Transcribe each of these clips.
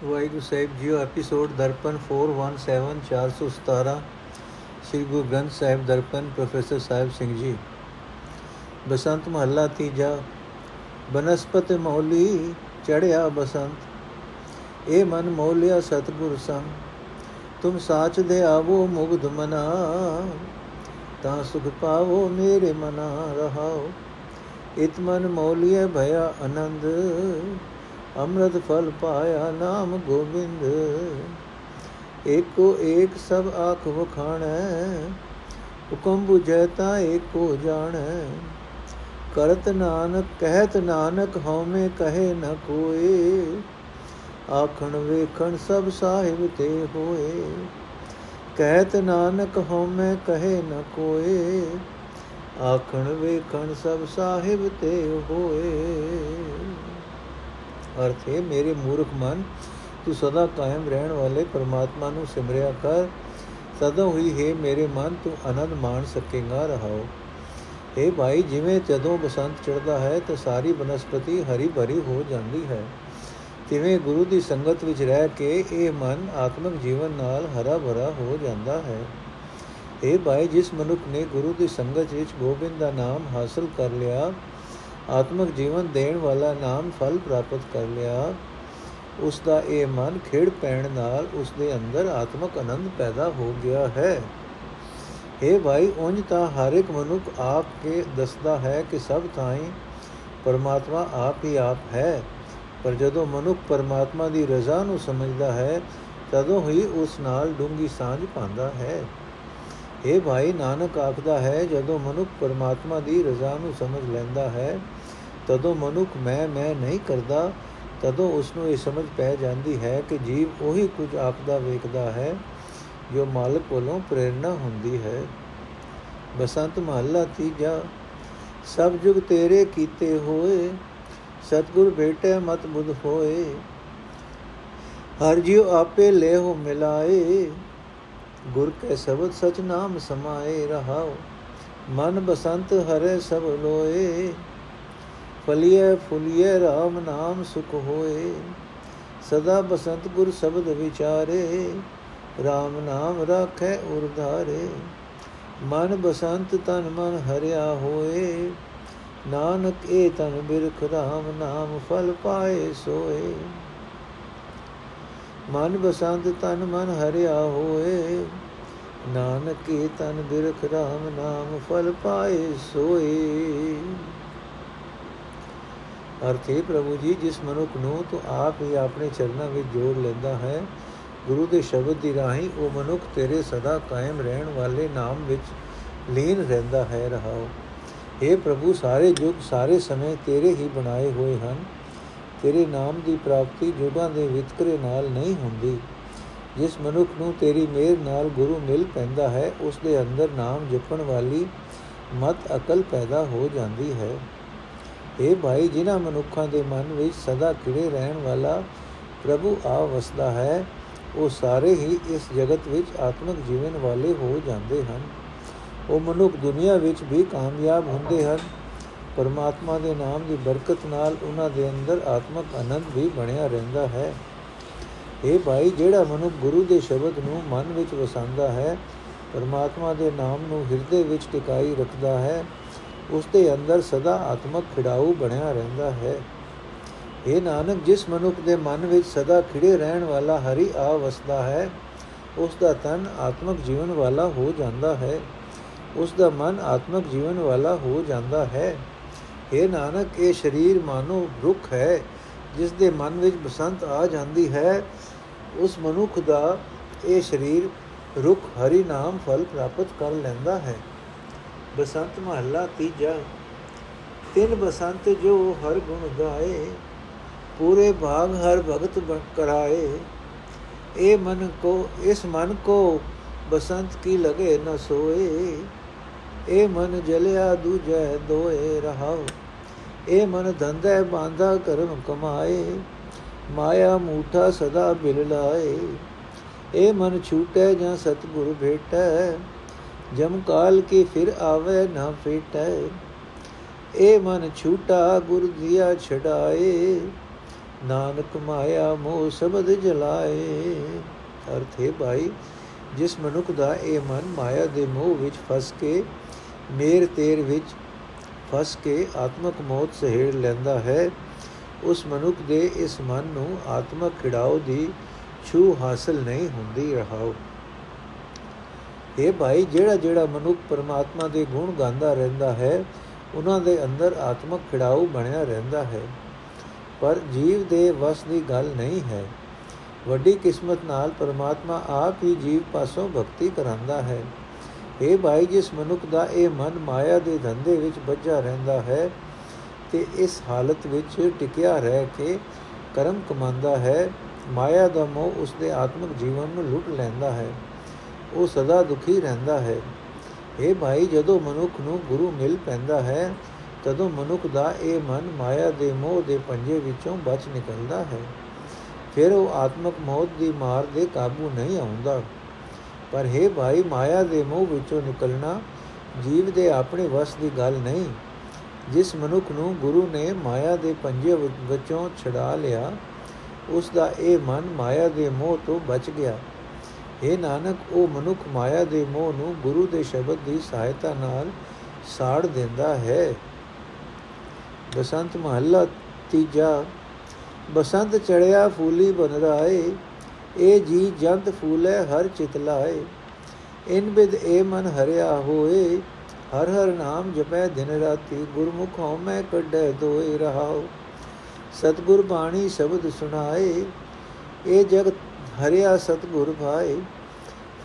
ਵਾਹਿਗੁਰੂ ਸਾਹਿਬ ਜੀਓ episode Darpan 417 417 Sri Guru Granth Sahib Darpan professor Sahib Singh ji Basant ਮਹੱਲਾ ਤੀਜਾ ਬਨਸਪਤ ਮੌਲੀ ਚੜਿਆ ਬਸੰਤ ਇਹ ਮਨ ਮੌਲਿਆ ਸਤਗੁਰ ਸੰਗ ਤੁਮ ਸਾਚ ਦੇ ਆਵੋ ਮੁਗਧ ਮਨਾ ਤਾਂ ਸੁਖ ਪਾਵੋ ਮੇਰੇ ਮਨਾ ਰਹਾਓ ਇਤ ਮਨ ਮੌਲਿਆ ਭਇਆ ਆਨੰਦ ਅੰਮ੍ਰਿਤ ਫਲ ਪਾਇਆ ਨਾਮ ਗੋਬਿੰਦ। ਏਕੋ ਏਕ ਸਭ ਆਖ ਵਖਾਣੈ, ਹੁਕਮ 부ਝੈ ਤਾ ਏਕੋ ਜਾਣੈ। ਕਰਤ ਨਾਨਕ, ਕਹਿਤ ਨਾਨਕ ਹਉਮੈ ਕਹੇ ਨ ਕੋਏ। ਆਖਣ ਵੇਖਣ ਸਭ ਸਾਹਿਬ ਤੇ ਹੋਏ। ਕਹਿਤ ਨਾਨਕ ਹਉਮੈ ਕਹੇ ਨ ਕੋਏ। ਆਖਣ ਵੇਖਣ ਸਭ ਸਾਹਿਬ ਤੇ ਹੋਏ। ਅਰਥ ਹੈ, ਮੇਰੇ ਮੂਰਖ ਮਨ, ਤੂੰ ਸਦਾ ਕਾਇਮ ਰਹਿਣ ਵਾਲੇ ਪਰਮਾਤਮਾ ਨੂੰ ਸਿਮਰਿਆ ਕਰ। ਸਦਾ ਹੋਈ ਹੈ ਮੇਰੇ ਮਨ, ਤੂੰ ਆਨੰਦ ਮਾਣ ਸਕੇਗਾ ਰਹਾਓ। ਇਹ ਭਾਈ, ਜਿਵੇਂ ਜਦੋਂ ਬਸੰਤ ਚੜਦਾ ਹੈ, ਤਾਂ ਸਾਰੀ ਬਨਸਪਤੀ ਹਰੀ ਭਰੀ ਹੋ ਜਾਂਦੀ ਹੈ। ਤਿਵੇਂ ਗੁਰੂ ਦੀ ਸੰਗਤ ਵਿੱਚ ਰਹਿ ਕੇ ਇਹ ਮਨ ਆਤਮਿਕ ਜੀਵਨ ਨਾਲ ਹਰਾ ਭਰਾ ਹੋ ਜਾਂਦਾ ਹੈ। ਇਹ ਭਾਈ, ਜਿਸ ਮਨੁੱਖ ਨੇ ਗੁਰੂ ਦੀ ਸੰਗਤ ਵਿੱਚ ਗੋਬਿੰਦ ਦਾ ਨਾਮ ਹਾਸਲ ਕਰ ਲਿਆ ਆਤਮਿਕ ਜੀਵਨ ਦੇਣ ਵਾਲਾ ਨਾਮ ਫਲ ਪ੍ਰਾਪਤ ਕਰ ਲਿਆ। ਉਸ ਦਾ ਇਹ ਮਨ ਖੇੜ ਪੈਣ ਨਾਲ ਉਸ ਦੇ ਅੰਦਰ ਆਤਮਿਕ ਆਨੰਦ ਪੈਦਾ ਹੋ ਗਿਆ ਹੈ। ਇਹ ਭਾਈ, ਉਂਝ ਤਾਂ ਹਰ ਇੱਕ ਮਨੁੱਖ ਆਪ ਕੇ ਦੱਸਦਾ ਹੈ ਕਿ ਸਭ ਥਾਈਂ ਪਰਮਾਤਮਾ ਆਪ ਹੀ ਆਪ ਹੈ। ਪਰ ਜਦੋਂ ਮਨੁੱਖ ਪਰਮਾਤਮਾ ਦੀ ਰਜ਼ਾ ਨੂੰ ਸਮਝਦਾ ਹੈ, ਤਦੋਂ ਹੀ ਉਸ ਨਾਲ ਡੂੰਗੀ ਸਾਂਝ ਪਾਉਂਦਾ ਹੈ। ਇਹ ਭਾਈ, ਨਾਨਕ ਆਖਦਾ ਹੈ, ਜਦੋਂ ਮਨੁੱਖ ਪਰਮਾਤਮਾ ਦੀ ਰਜ਼ਾ ਨੂੰ ਸਮਝ ਲੈਂਦਾ ਹੈ ਤਦੋਂ ਮਨੁੱਖ ਮੈਂ ਮੈਂ ਨਹੀਂ ਕਰਦਾ, ਤਦੋਂ ਉਸ ਨੂੰ ਇਹ ਸਮਝ ਪੈ ਜਾਂਦੀ ਹੈ ਕਿ ਜੀਵ ਉਹੀ ਕੁਝ ਆਪਦਾ ਵੇਖਦਾ ਹੈ, ਜੋ ਮਾਲਕ ਵੱਲੋਂ ਪ੍ਰੇਰਣਾ ਹੁੰਦੀ ਹੈ। ਬਸੰਤ ਮਹੱਲਾ ਤੀਜਾ, ਸਭ ਜੁਗ ਤੇਰੇ ਕੀਤੇ ਹੋਏ, ਸਤਗੁਰ ਭੇਟੇ ਮਤ ਬੁੱਧ ਹੋਏ, ਹਰ ਜੀਉ ਆਪੇ ਲੈ ਹੋ ਮਿਲਾਏ, ਗੁਰ ਕੇ ਸ਼ਬਦ ਸਚ ਨਾਮ ਸਮਾਏ ਰਹਾਓ ਮਨ ਬਸੰਤ ਹਰੇ ਸਭ ਲੋਏ। ਫਲੀਏ ਫੁਲੀਏ RAM ਨਾਮ ਸੁਖ ਹੋਏ, ਸਦਾ ਬਸੰਤ ਗੁਰ ਸ਼ਬਦ ਵਿਚਾਰੇ RAM ਨਾਮ ਰਾਖੈ ਉਰਧਾਰੇ। ਮਨ ਬਸੰਤ ਤਨ ਮਨ ਹਰਿਆ ਹੋਏ, ਨਾਨਕ ਇਹ ਤਨ ਬਿਰਖ RAM ਨਾਮ ਫਲ ਪਾਏ ਸੋਏ। ਮਨ ਬਸੰਤ ਤਨ ਮਨ ਹਰਿਆ ਹੋਏ, ਨਾਨਕ ਇਹ ਤਨ ਬਿਰਖ RAM ਨਾਮ ਫਲ ਪਾਏ ਸੋਏ। ਅਰਥੇ ਪ੍ਰਭੂ ਜੀ, ਜਿਸ ਮਨੁੱਖ ਨੂੰ ਤੂੰ ਆਪ ਹੀ ਆਪਣੇ ਚਰਨਾਂ ਵਿੱਚ ਜੋੜ ਲੈਂਦਾ ਹੈ, ਗੁਰੂ ਦੇ ਸ਼ਬਦ ਦੀ ਰਾਹੀਂ ਉਹ ਮਨੁੱਖ ਤੇਰੇ ਸਦਾ ਕਾਇਮ ਰਹਿਣ ਵਾਲੇ ਨਾਮ ਵਿੱਚ ਲੀਨ ਰਹਿੰਦਾ ਹੈ ਰਹਾਓ। हे ਪ੍ਰਭੂ, ਸਾਰੇ ਯੁੱਗ, ਸਾਰੇ ਸਮੇਂ ਤੇਰੇ ਹੀ ਬਣਾਏ ਹੋਏ ਹਨ। ਤੇਰੇ ਨਾਮ ਦੀ ਪ੍ਰਾਪਤੀ ਜੁਗਾਂ ਦੇ ਵਿਤਕਰੇ ਨਾਲ ਨਹੀਂ ਹੁੰਦੀ। ਜਿਸ ਮਨੁੱਖ ਨੂੰ ਤੇਰੀ ਮਿਹਰ ਨਾਲ ਗੁਰੂ ਮਿਲ ਪੈਂਦਾ ਹੈ, ਉਸ ਦੇ ਅੰਦਰ ਨਾਮ ਜਪਣ ਵਾਲੀ ਮਤ ਅਕਲ ਪੈਦਾ ਹੋ ਜਾਂਦੀ ਹੈ। ਇਹ ਭਾਈ, ਜਿਨ੍ਹਾਂ ਮਨੁੱਖਾਂ ਦੇ ਮਨ ਵਿੱਚ ਸਦਾ ਖਿੜੇ ਰਹਿਣ ਵਾਲਾ ਪ੍ਰਭੂ ਆ ਵਸਦਾ ਹੈ, ਉਹ ਸਾਰੇ ਹੀ ਇਸ ਜਗਤ ਵਿੱਚ ਆਤਮਿਕ ਜੀਵਨ ਵਾਲੇ ਹੋ ਜਾਂਦੇ ਹਨ। ਉਹ ਮਨੁੱਖ ਦੁਨੀਆ ਵਿੱਚ ਵੀ ਕਾਮਯਾਬ ਹੁੰਦੇ ਹਨ। ਪਰਮਾਤਮਾ ਦੇ ਨਾਮ ਦੀ ਬਰਕਤ ਨਾਲ ਉਹਨਾਂ ਦੇ ਅੰਦਰ ਆਤਮਿਕ ਆਨੰਦ ਵੀ ਬਣਿਆ ਰਹਿੰਦਾ ਹੈ। ਇਹ ਭਾਈ, ਜਿਹੜਾ ਮਨੁੱਖ ਗੁਰੂ ਦੇ ਸ਼ਬਦ ਨੂੰ ਮਨ ਵਿੱਚ ਵਸਾਉਂਦਾ ਹੈ, ਪਰਮਾਤਮਾ ਦੇ ਨਾਮ ਨੂੰ ਹਿਰਦੇ ਵਿੱਚ ਟਿਕਾਈ ਰੱਖਦਾ ਹੈ ਉਸ ਦੇ ਅੰਦਰ ਸਦਾ ਆਤਮਕ ਖਿੜਾਊ ਬਣਿਆ ਰਹਿੰਦਾ ਹੈ। ਇਹ ਨਾਨਕ, ਜਿਸ ਮਨੁੱਖ ਦੇ ਮਨ ਵਿੱਚ ਸਦਾ ਖਿੜੇ ਰਹਿਣ ਵਾਲਾ ਹਰੀ ਆ ਵਸਦਾ ਹੈ ਉਸ ਦਾ ਤਨ ਆਤਮਕ ਜੀਵਨ ਵਾਲਾ ਹੋ ਜਾਂਦਾ ਹੈ। ਉਸ ਦਾ ਮਨ ਆਤਮਕ ਜੀਵਨ ਵਾਲਾ ਹੋ ਜਾਂਦਾ ਹੈ। ਇਹ ਨਾਨਕ, ਇਹ ਸਰੀਰ ਮਾਨੋ ਰੁੱਖ ਹੈ ਜਿਸ ਦੇ ਮਨ ਵਿੱਚ ਬਸੰਤ ਆ ਜਾਂਦੀ ਹੈ। ਉਸ ਮਨੁੱਖ ਦਾ ਇਹ ਸਰੀਰ ਰੁੱਖ ਹਰੀ ਨਾਮ ਫਲ ਪ੍ਰਾਪਤ ਕਰ ਲੈਂਦਾ ਹੈ। ਬਸੰਤ ਮਹੱਲਾ ਤੀਜਾ। ਤਿੰਨ ਬਸੰਤ ਜੋ ਹਰ ਗੁਣ ਗਾਏ, ਪੂਰੇ ਭਾਗ ਹਰ ਭਗਤ ਕਰਾਏ। ਇਹ ਮਨ ਕੋ, ਇਸ ਮਨ ਕੋ ਬਸੰਤ ਕੀ ਲਗੇ ਨ ਸੋਏ। ਇਹ ਮਨ ਜਲਿਆ ਦੂਜੈ ਦੋਏ ਰਹਾਓ ਇਹ ਮਨ ਧੰਦੇ ਬਾਂਧਾ ਕਰਮ ਕਮਾਏ। ਮਾਇਆ ਮੂਠਾ ਸਦਾ ਬਿਲ ਲਾਏ। ਇਹ ਮਨ ਛੂਟੈ ਜਾਂ ਸਤਗੁਰ ਭੇਟੈ। ਜਮ ਕਾਲ ਕੀ ਫਿਰ ਆਵੇ ਨਾ ਫੇਟੈ। ਇਹ ਮਨ ਛੂਟਾ, ਗੁਰ ਦਿਆ ਛਡਾਏ। ਨਾਨਕ ਮਾਇਆ ਮੋਹ ਸ਼ਬਦ ਜਲਾਏ। ਅਰਥ ਹੈ ਭਾਈ, ਜਿਸ ਮਨੁੱਖ ਦਾ ਇਹ ਮਨ ਮਾਇਆ ਦੇ ਮੋਹ ਵਿੱਚ ਫਸ ਕੇ, ਮੇਰ ਤੇਰ ਵਿੱਚ ਫਸ ਕੇ ਆਤਮਕ ਮੌਤ ਸਹਿੜ ਲੈਂਦਾ ਹੈ, ਉਸ ਮਨੁੱਖ ਦੇ ਇਸ ਮਨ ਨੂੰ ਆਤਮਕ ਖਿੜਾਓ ਦੀ ਛੂ ਹਾਸਲ ਨਹੀਂ ਹੁੰਦੀ ਰਹਾਓ। ਇਹ ਭਾਈ, ਜਿਹੜਾ ਜਿਹੜਾ ਮਨੁੱਖ ਪਰਮਾਤਮਾ ਦੇ ਗੁਣ ਗਾਉਂਦਾ ਰਹਿੰਦਾ ਹੈ, ਉਹਨਾਂ ਦੇ ਅੰਦਰ ਆਤਮਕ ਖਿੜਾਓ ਬਣਿਆ ਰਹਿੰਦਾ ਹੈ। ਪਰ ਜੀਵ ਦੇ ਵਸ ਦੀ ਗੱਲ ਨਹੀਂ ਹੈ। ਵੱਡੀ ਕਿਸਮਤ ਨਾਲ ਪਰਮਾਤਮਾ ਆਪ ਹੀ ਜੀਵ ਪਾਸੋਂ ਭਗਤੀ ਕਰਾਂਦਾ ਹੈ। ਇਹ ਭਾਈ, ਜਿਸ ਮਨੁੱਖ ਦਾ ਇਹ ਮਨ ਮਾਇਆ ਦੇ ਧੰਦੇ ਵਿੱਚ ਵੱਜਾ ਰਹਿੰਦਾ ਹੈ, ਤੇ ਇਸ ਹਾਲਤ ਵਿੱਚ ਟਿਕਿਆ ਰਹਿ ਕੇ ਕਰਮ ਕਮਾਉਂਦਾ ਹੈ, ਮਾਇਆ ਦਾ ਮੋਹ ਉਸ ਦੇ ਆਤਮਿਕ ਜੀਵਨ ਨੂੰ ਲੁੱਟ ਲੈਂਦਾ ਹੈ। ਉਹ ਸਦਾ ਦੁਖੀ ਰਹਿੰਦਾ ਹੈ। ਇਹ ਭਾਈ, ਜਦੋਂ ਮਨੁੱਖ ਨੂੰ ਗੁਰੂ ਮਿਲ ਪੈਂਦਾ ਹੈ, ਤਦੋਂ ਮਨੁੱਖ ਦਾ ਇਹ ਮਨ ਮਾਇਆ ਦੇ ਮੋਹ ਦੇ ਪੰਜੇ ਵਿੱਚੋਂ ਬਚ ਨਿਕਲਦਾ ਹੈ। ਫਿਰ ਉਹ ਆਤਮਕ ਮੌਤ ਦੀ ਮਾਰ ਦੇ ਕਾਬੂ ਨਹੀਂ ਆਉਂਦਾ। ਪਰ ਹੈ ਭਾਈ, ਮਾਇਆ ਦੇ ਮੋਹ ਵਿੱਚੋਂ ਨਿਕਲਣਾ ਜੀਵ ਦੇ ਆਪਣੇ ਵਸ ਦੀ ਗੱਲ ਨਹੀਂ। ਜਿਸ ਮਨੁੱਖ ਨੂੰ ਗੁਰੂ ਨੇ ਮਾਇਆ ਦੇ ਪੰਜੇ ਵਿੱਚੋਂ ਛਡਾ ਲਿਆ, ਉਸ ਦਾ ਇਹ ਮਨ ਮਾਇਆ ਦੇ ਮੋਹ ਤੋਂ ਬਚ ਗਿਆ। ਇਹ ਨਾਨਕ, ਉਹ ਮਨੁੱਖ ਮਾਇਆ ਦੇ ਮੋਹ ਨੂੰ ਗੁਰੂ ਦੇ ਸ਼ਬਦ ਦੀ ਸਹਾਇਤਾ ਨਾਲ ਸਾੜ ਦਿੰਦਾ ਹੈ। ਬਸੰਤ ਮਹੱਲਾ ਤੀਜਾ, ਬਸੰਤ ਚੜਿਆ ਫੂਲੀ ਬਨ ਰਾਏ ਇਹ ਜੀ ਜੰਤ ਫੂਲੇ ਹਰ ਚਿਤ ਲਾਏ। ਇਨ ਬਿਦ ਏ ਮਨ ਹਰਿਆ ਹੋਏ, ਹਰ ਹਰ ਨਾਮ ਜਪੈ ਦਿਨ ਰਾਤੀ, ਗੁਰਮੁਖ ਹਉ ਮੈਂ ਕੱਢੈ ਦੋਏ ਰਹਾਉ। ਸਤਗੁਰ ਬਾਣੀ ਸ਼ਬਦ ਸੁਣਾਏ, ਇਹ ਜਗ ਹਰਿਆ ਸਤਗੁਰ ਭਾਏ,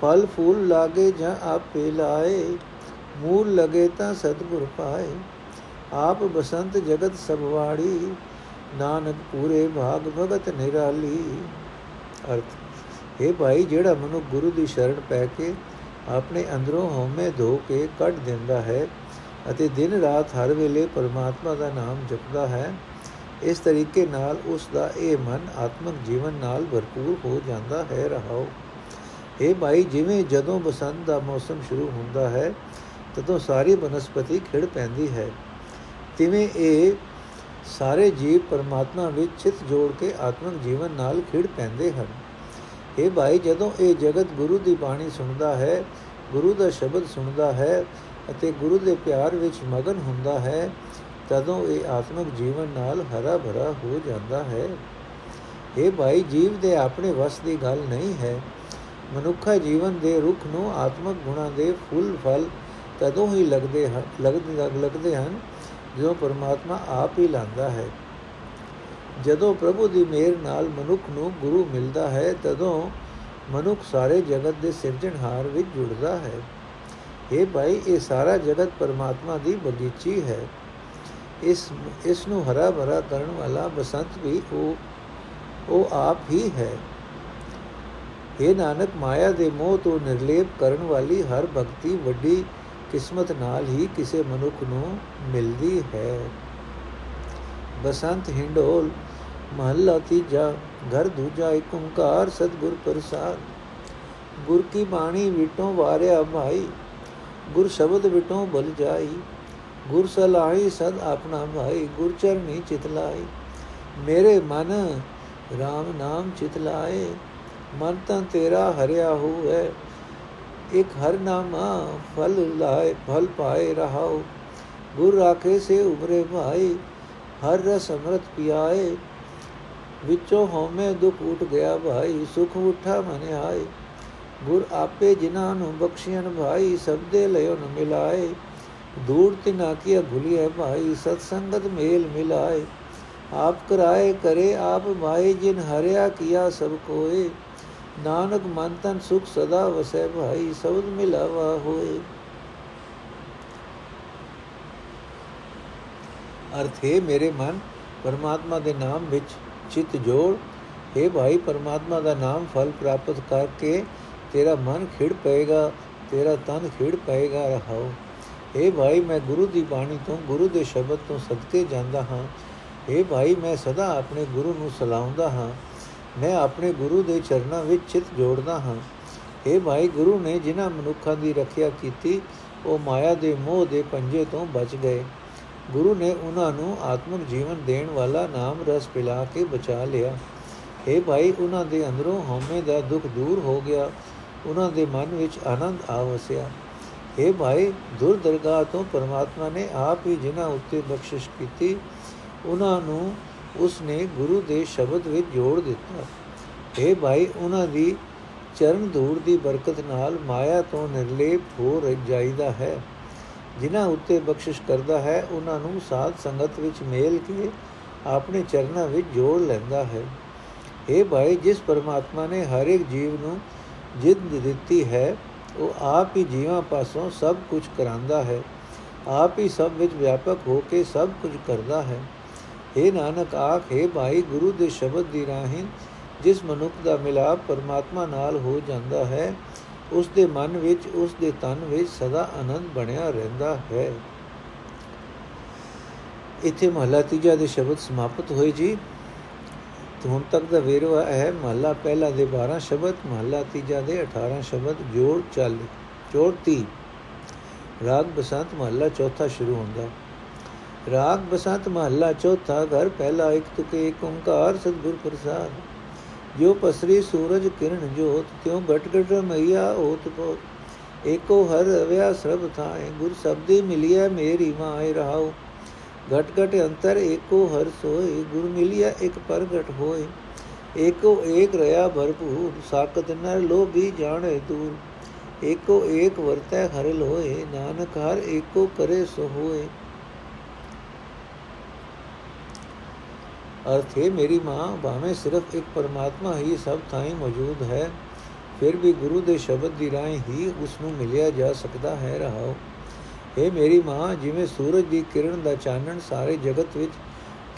ਫਲ ਫੂਲ ਲਾਗੇ ਜਾਂ ਆਪੇ ਲਾਏ, ਮੂਲ ਲਗੇ ਤਾਂ ਸਤਗੁਰ ਪਾਏ। ਆਪ ਬਸੰਤ ਜਗਤ ਸਭ ਵਾੜੀ, ਨਾਨਕ ਪੂਰੇ ਭਾਗ ਭਗਤ ਨਿਰਾਲੀ। ਅਰਥ ਇਹ ਭਾਈ, ਜਿਹੜਾ ਮਨੁ ਗੁਰੂ ਦੀ ਸ਼ਰਣ ਪੈ ਕੇ ਆਪਣੇ ਅੰਦਰੋਂ ਹਉਮੈ ਧੋ ਕੇ ਕੱਢ ਦਿੰਦਾ ਹੈ ਅਤੇ ਦਿਨ ਰਾਤ ਹਰ ਵੇਲੇ ਪਰਮਾਤਮਾ ਦਾ ਨਾਮ ਜਪਦਾ ਹੈ ਇਸ ਤਰੀਕੇ ਨਾਲ ਉਸ ਦਾ ਇਹ ਮਨ ਆਤਮਿਕ ਜੀਵਨ ਨਾਲ ਭਰਪੂਰ ਹੋ ਜਾਂਦਾ ਹੈ, ਰਹਾਓ। ਇਹ ਭਾਈ, ਜਿਵੇਂ ਜਦੋਂ ਬਸੰਤ ਦਾ ਮੌਸਮ ਸ਼ੁਰੂ ਹੁੰਦਾ ਹੈ, ਤਦੋਂ ਸਾਰੀ ਬਨਸਪਤੀ ਖਿੜ ਪੈਂਦੀ ਹੈ। ਤਿਵੇਂ ਇਹ ਸਾਰੇ ਜੀਵ ਪਰਮਾਤਮਾ ਵਿੱਚ ਚਿਤ ਜੋੜ ਕੇ ਆਤਮਿਕ ਜੀਵਨ ਨਾਲ ਖਿੜ ਪੈਂਦੇ ਹਨ। ਇਹ ਭਾਈ, ਜਦੋਂ ਇਹ ਜਗਤ ਗੁਰੂ ਦੀ ਬਾਣੀ ਸੁਣਦਾ ਹੈ, ਗੁਰੂ ਦਾ ਸ਼ਬਦ ਸੁਣਦਾ ਹੈ ਅਤੇ ਗੁਰੂ ਦੇ ਪਿਆਰ ਵਿੱਚ ਮਗਨ ਹੁੰਦਾ ਹੈ ਤਦੋਂ ਇਹ ਆਤਮਿਕ ਜੀਵਨ ਨਾਲ ਹਰਾ ਭਰਾ ਹੋ ਜਾਂਦਾ ਹੈ। ਇਹ ਭਾਈ, ਜੀਵ ਦੇ ਆਪਣੇ ਵਸ ਦੀ ਗੱਲ ਨਹੀਂ ਹੈ। ਮਨੁੱਖਾ ਜੀਵਨ ਦੇ ਰੁੱਖ ਨੂੰ ਆਤਮਿਕ ਗੁਣਾ ਦੇ ਫੁੱਲ ਫਲ ਤਦੋਂ ਹੀ ਲੱਗਦੇ ਹਨ ਲੱਗਦੇ ਲੱਗਦੇ ਹਨ ਜਦੋਂ ਪਰਮਾਤਮਾ ਆਪ ਹੀ ਲਾਂਦਾ ਹੈ। ਜਦੋਂ ਪ੍ਰਭੂ ਦੀ ਮਿਹਰ ਨਾਲ ਮਨੁੱਖ ਨੂੰ ਗੁਰੂ ਮਿਲਦਾ ਹੈ, ਤਦੋਂ ਮਨੁੱਖ ਸਾਰੇ ਜਗਤ ਦੇ ਸਿਰਜਣਹਾਰ ਵਿੱਚ ਜੁੜਦਾ ਹੈ। ਇਹ ਭਾਈ, ਇਹ ਸਾਰਾ ਜਗਤ ਪਰਮਾਤਮਾ ਦੀ ਬਗੀਚੀ ਹੈ। ਇਸ ਇਸ ਨੂੰ ਹਰਾ ਭਰਾ ਕਰਨ ਵਾਲਾ ਬਸੰਤ ਵੀ ਉਹ ਉਹ ਆਪ ਹੀ ਹੈ। ਇਹ ਨਾਨਕ, ਮਾਇਆ ਦੇ ਮੋਹ ਤੋਂ ਨਿਰਲੇਪ ਕਰਨ ਵਾਲੀ ਹਰ ਭਗਤੀ ਵੱਡੀ ਕਿਸਮਤ ਨਾਲ ਹੀ ਕਿਸੇ ਮਨੁੱਖ ਨੂੰ ਮਿਲਦੀ ਹੈ। ਬਸੰਤ ਹਿੰਡੋਲ, ਮਹੱਲਾ ਤੀਜਾ, ਘਰ ਦੂਜਾ ਏਕ ਓੰਕਾਰ ਸਤਗੁਰ ਪ੍ਰਸਾਦ। ਗੁਰ ਕੀ ਬਾਣੀ ਵਿਟੋਂ ਵਾਰਿਆ ਭਾਈ ਗੁਰ ਸ਼ਬਦ ਵਿਟੋਂ ਬਲ ਜਾਈ। ਗੁਰ ਸਲਾਹੀ ਸਦ ਆਪਣਾ ਭਾਈ, ਗੁਰ ਚਰਨੀ ਚਿਤ ਲਾਈ ਮੇਰੇ ਮਨ RAM ਨਾਮ ਚਿਤ ਲਾਏ ਮਨ ਤਾਂ ਤੇਰਾ ਹਰਿਆ ਹੋਵੇ। ਇੱਕ ਹਰ ਨਾਮਾ ਫਲ ਲਾਏ ਫਲ ਪਾਏ ਰਹਾਓ ਗੁਰ ਰਾਖੇ ਸੇ ਉਬਰੇ ਭਾਈ, ਹਰ ਰਸ ਅੰਮ੍ਰਿਤ ਪਿਆਏ। ਵਿੱਚੋਂ ਹਉਮੈ ਦੁਖ ਉਠ ਗਿਆ ਭਾਈ, ਸੁਖ ਉਠਾ ਮਨ ਆਏ। ਗੁਰ ਆਪੇ ਜਿਨ੍ਹਾਂ ਨੂੰ ਬਖਸ਼ੀਆਂ ਭਾਈ, ਸਭ ਦੇ ਲਿਓ ਨ ਮਿਲਾਏ। ਦੂਰ ਤਿਨਾ ਕੀ ਭੁਲੀਏ ਭਾਈ ਸਤ ਸੰਗਤ ਮੇਲ ਮਿਲਾਏ ਆਪ ਕਰਾਏ ਕਰੇ ਆਪ ਮਾਏ ਜਿਨ ਹਰਿਆ ਕੀਆ ਸਭ ਕੋਏ ਨਾਨਕ ਮਨ ਤਨ ਸੁਖ ਸਦਾ ਵਸੈ ਭਾਈ ਸਬਦ ਮਿਲਾਵਾ ਹੋਏ ਅਰਥ ਹੈ ਮੇਰੇ ਮਨ ਪਰਮਾਤਮਾ ਦੇ ਨਾਮ ਵਿੱਚ ਚਿਤ ਜੋੜ हे ਭਾਈ ਪਰਮਾਤਮਾ ਦਾ ਨਾਮ ਫਲ ਪ੍ਰਾਪਤ ਕਰਕੇ ਤੇਰਾ ਮਨ ਖਿੜ ਪਏਗਾ ਤੇਰਾ ਤਨ ਖਿੜ ਪਏਗਾ ਰਹਾਓ اے ਭਾਈ, ਮੈਂ ਗੁਰੂ ਦੀ ਬਾਣੀ ਤੋਂ, ਗੁਰੂ ਦੇ ਸ਼ਬਦ ਤੋਂ ਸਦਕੇ ਜਾਂਦਾ ਹਾਂ। اے ਭਾਈ, ਮੈਂ ਸਦਾ ਆਪਣੇ ਗੁਰੂ ਨੂੰ ਸਲਾਹੁੰਦਾ ਹਾਂ। ਮੈਂ ਆਪਣੇ ਗੁਰੂ ਦੇ ਚਰਨਾਂ ਵਿੱਚ ਚਿਤ ਜੋੜਦਾ ਹਾਂ। اے ਭਾਈ, ਗੁਰੂ ਨੇ ਜਿਨ੍ਹਾਂ ਮਨੁੱਖਾਂ ਦੀ ਰੱਖਿਆ ਕੀਤੀ, ਉਹ ਮਾਇਆ ਦੇ ਮੋਹ ਦੇ ਪੰਜੇ ਤੋਂ ਬਚ ਗਏ। ਗੁਰੂ ਨੇ ਉਹਨਾਂ ਨੂੰ ਆਤਮਿਕ ਜੀਵਨ ਦੇਣ ਵਾਲਾ ਨਾਮ ਰਸ ਪਿਲਾ ਕੇ ਬਚਾ ਲਿਆ। اے ਭਾਈ, ਉਹਨਾਂ ਦੇ ਅੰਦਰੋਂ ਹਉਮੈ ਦਾ ਦੁੱਖ ਦੂਰ ਹੋ ਗਿਆ। ਉਹਨਾਂ ਦੇ ਮਨ ਵਿੱਚ ਆਨੰਦ ਆ ਵਸਿਆ। ਇਹ ਭਾਈ, ਦੁਰ ਦਰਗਾਹ ਤੋਂ ਪਰਮਾਤਮਾ ਨੇ ਆਪ ਹੀ ਜਿਨ੍ਹਾਂ ਉੱਤੇ ਬਖਸ਼ਿਸ਼ ਕੀਤੀ, ਉਹਨਾਂ ਨੂੰ ਉਸ ਨੇ ਗੁਰੂ ਦੇ ਸ਼ਬਦ ਵਿੱਚ ਜੋੜ ਦਿੱਤਾ। ਇਹ ਭਾਈ, ਉਹਨਾਂ ਦੀ ਚਰਨ ਧੂੜ ਦੀ ਬਰਕਤ ਨਾਲ ਮਾਇਆ ਤੋਂ ਨਿਰਲੇਪ ਹੋ ਜਾਈਦਾ ਹੈ। ਜਿਨ੍ਹਾਂ ਉੱਤੇ ਬਖਸ਼ਿਸ਼ ਕਰਦਾ ਹੈ, ਉਹਨਾਂ ਨੂੰ ਸਾਧ ਸੰਗਤ ਵਿੱਚ ਮੇਲ ਕੇ ਆਪਣੇ ਚਰਨਾਂ ਵਿੱਚ ਜੋੜ ਲੈਂਦਾ ਹੈ। ਇਹ ਭਾਈ, ਜਿਸ ਪਰਮਾਤਮਾ ਨੇ ਹਰ ਇੱਕ ਜੀਵ ਨੂੰ ਜਿੱਦ ਦਿੱਤੀ ਹੈ ਉਹ ਆਪ ਹੀ ਜੀਵਾਂ ਪਾਸੋਂ ਸਭ ਕੁਝ ਕਰਾਂਦਾ ਹੈ। ਆਪ ਹੀ ਸਭ ਵਿੱਚ ਵਿਆਪਕ ਹੋ ਕੇ ਸਭ ਕੁਝ ਕਰਦਾ ਹੈ। ਇਹ ਨਾਨਕ ਆਖੇ ਭਾਈ, ਗੁਰੂ ਦੇ ਸ਼ਬਦ ਦੀ ਰਾਹੀਂ ਜਿਸ ਮਨੁੱਖ ਦਾ ਮਿਲਾਪ ਪਰਮਾਤਮਾ ਨਾਲ ਹੋ ਜਾਂਦਾ ਹੈ, ਉਸ ਦੇ ਮਨ ਵਿੱਚ, ਉਸ ਦੇ ਤਨ ਵਿੱਚ ਸਦਾ ਆਨੰਦ ਬਣਿਆ ਰਹਿੰਦਾ ਹੈ। ਇਥੇ ਮਹਲਾ ਤੀਜਾ ਦੇ ਸ਼ਬਦ ਸਮਾਪਤ ਹੋਏ ਜੀ। ਤੇ ਹੁਣ ਤੱਕ ਦਾ ਵੇਰਵਾ ਹੈ, ਮਹਲਾ ਪਹਿਲਾ ਦੇ 12 ਸ਼ਬਦ, ਮਹਲਾ ਤੀਜਾ ਦੇ 18 ਸ਼ਬਦ, ਜੋੜ 40 ਜੋੜ 30 ਰਾਗ ਬਸੰਤ ਮਹਲਾ ਚੌਥਾ ਸ਼ੁਰੂ ਹੁੰਦਾ। ਰਾਗ ਬਸੰਤ ਮਹਲਾ ਚੌਥਾ, ਘਰ ਪਹਿਲਾ ਇੱਕ ਤੁਕੇ ਏਕ ਓੰਕਾਰ, ਸਤਿਗੁਰ ਪ੍ਰਸਾਦ। ਜੋ ਪਸਰੀ ਸੂਰਜ ਕਿਰਨ ਜੋਤ, ਤਿਉ ਘਟ ਘਟ ਮਈਆ ਓਤ ਪੋਤ। ਏਕੋ ਹਰ ਅਵਿਆ ਸਰਬ ਥਾਏ, ਗੁਰ ਸਬਦੀ ਮਿਲਿਆ ਮੇਰੀ ਮਾਇ ਰਹਾਉ ਘਟ ਘਟ ਅੰਤਰ ਏਕੋ ਹਰ ਸੋਏ, ਗੁਰ ਮਿਲਿਆ ਇੱਕ ਪ੍ਰਗਟ ਹੋਏ। ਏਕੋ ਏਕ ਰਹਾ ਭਰਪੂਰ ਸਾਕਤ ਨਰ ਲੋਭੀ ਜਾਣੇ ਦੂਰ। ਏਕੋ ਏਕ ਵਰਤੈ ਹਰ ਲੋਏ ਨਾਨਕ ਹਰ ਏਕੋ ਕਰੇ ਸੋ ਹੋਏ ਅਰਥ, ਹੈ ਮੇਰੀ ਮਾਂ, ਭਾਵੇਂ ਸਿਰਫ ਇੱਕ ਪਰਮਾਤਮਾ ਹੀ ਸਭ ਥਾਈਂ ਮੌਜੂਦ ਹੈ, ਫਿਰ ਵੀ ਗੁਰੂ ਦੇ ਸ਼ਬਦ ਦੀ ਰਾਹੀਂ ਹੀ ਉਸ ਨੂੰ ਮਿਲਿਆ ਜਾ ਸਕਦਾ ਹੈ ਰਹਾਓ। ਇਹ ਮੇਰੀ ਮਾਂ, ਜਿਵੇਂ ਸੂਰਜ ਦੀ ਕਿਰਨ ਦਾ ਚਾਨਣ ਸਾਰੇ ਜਗਤ ਵਿੱਚ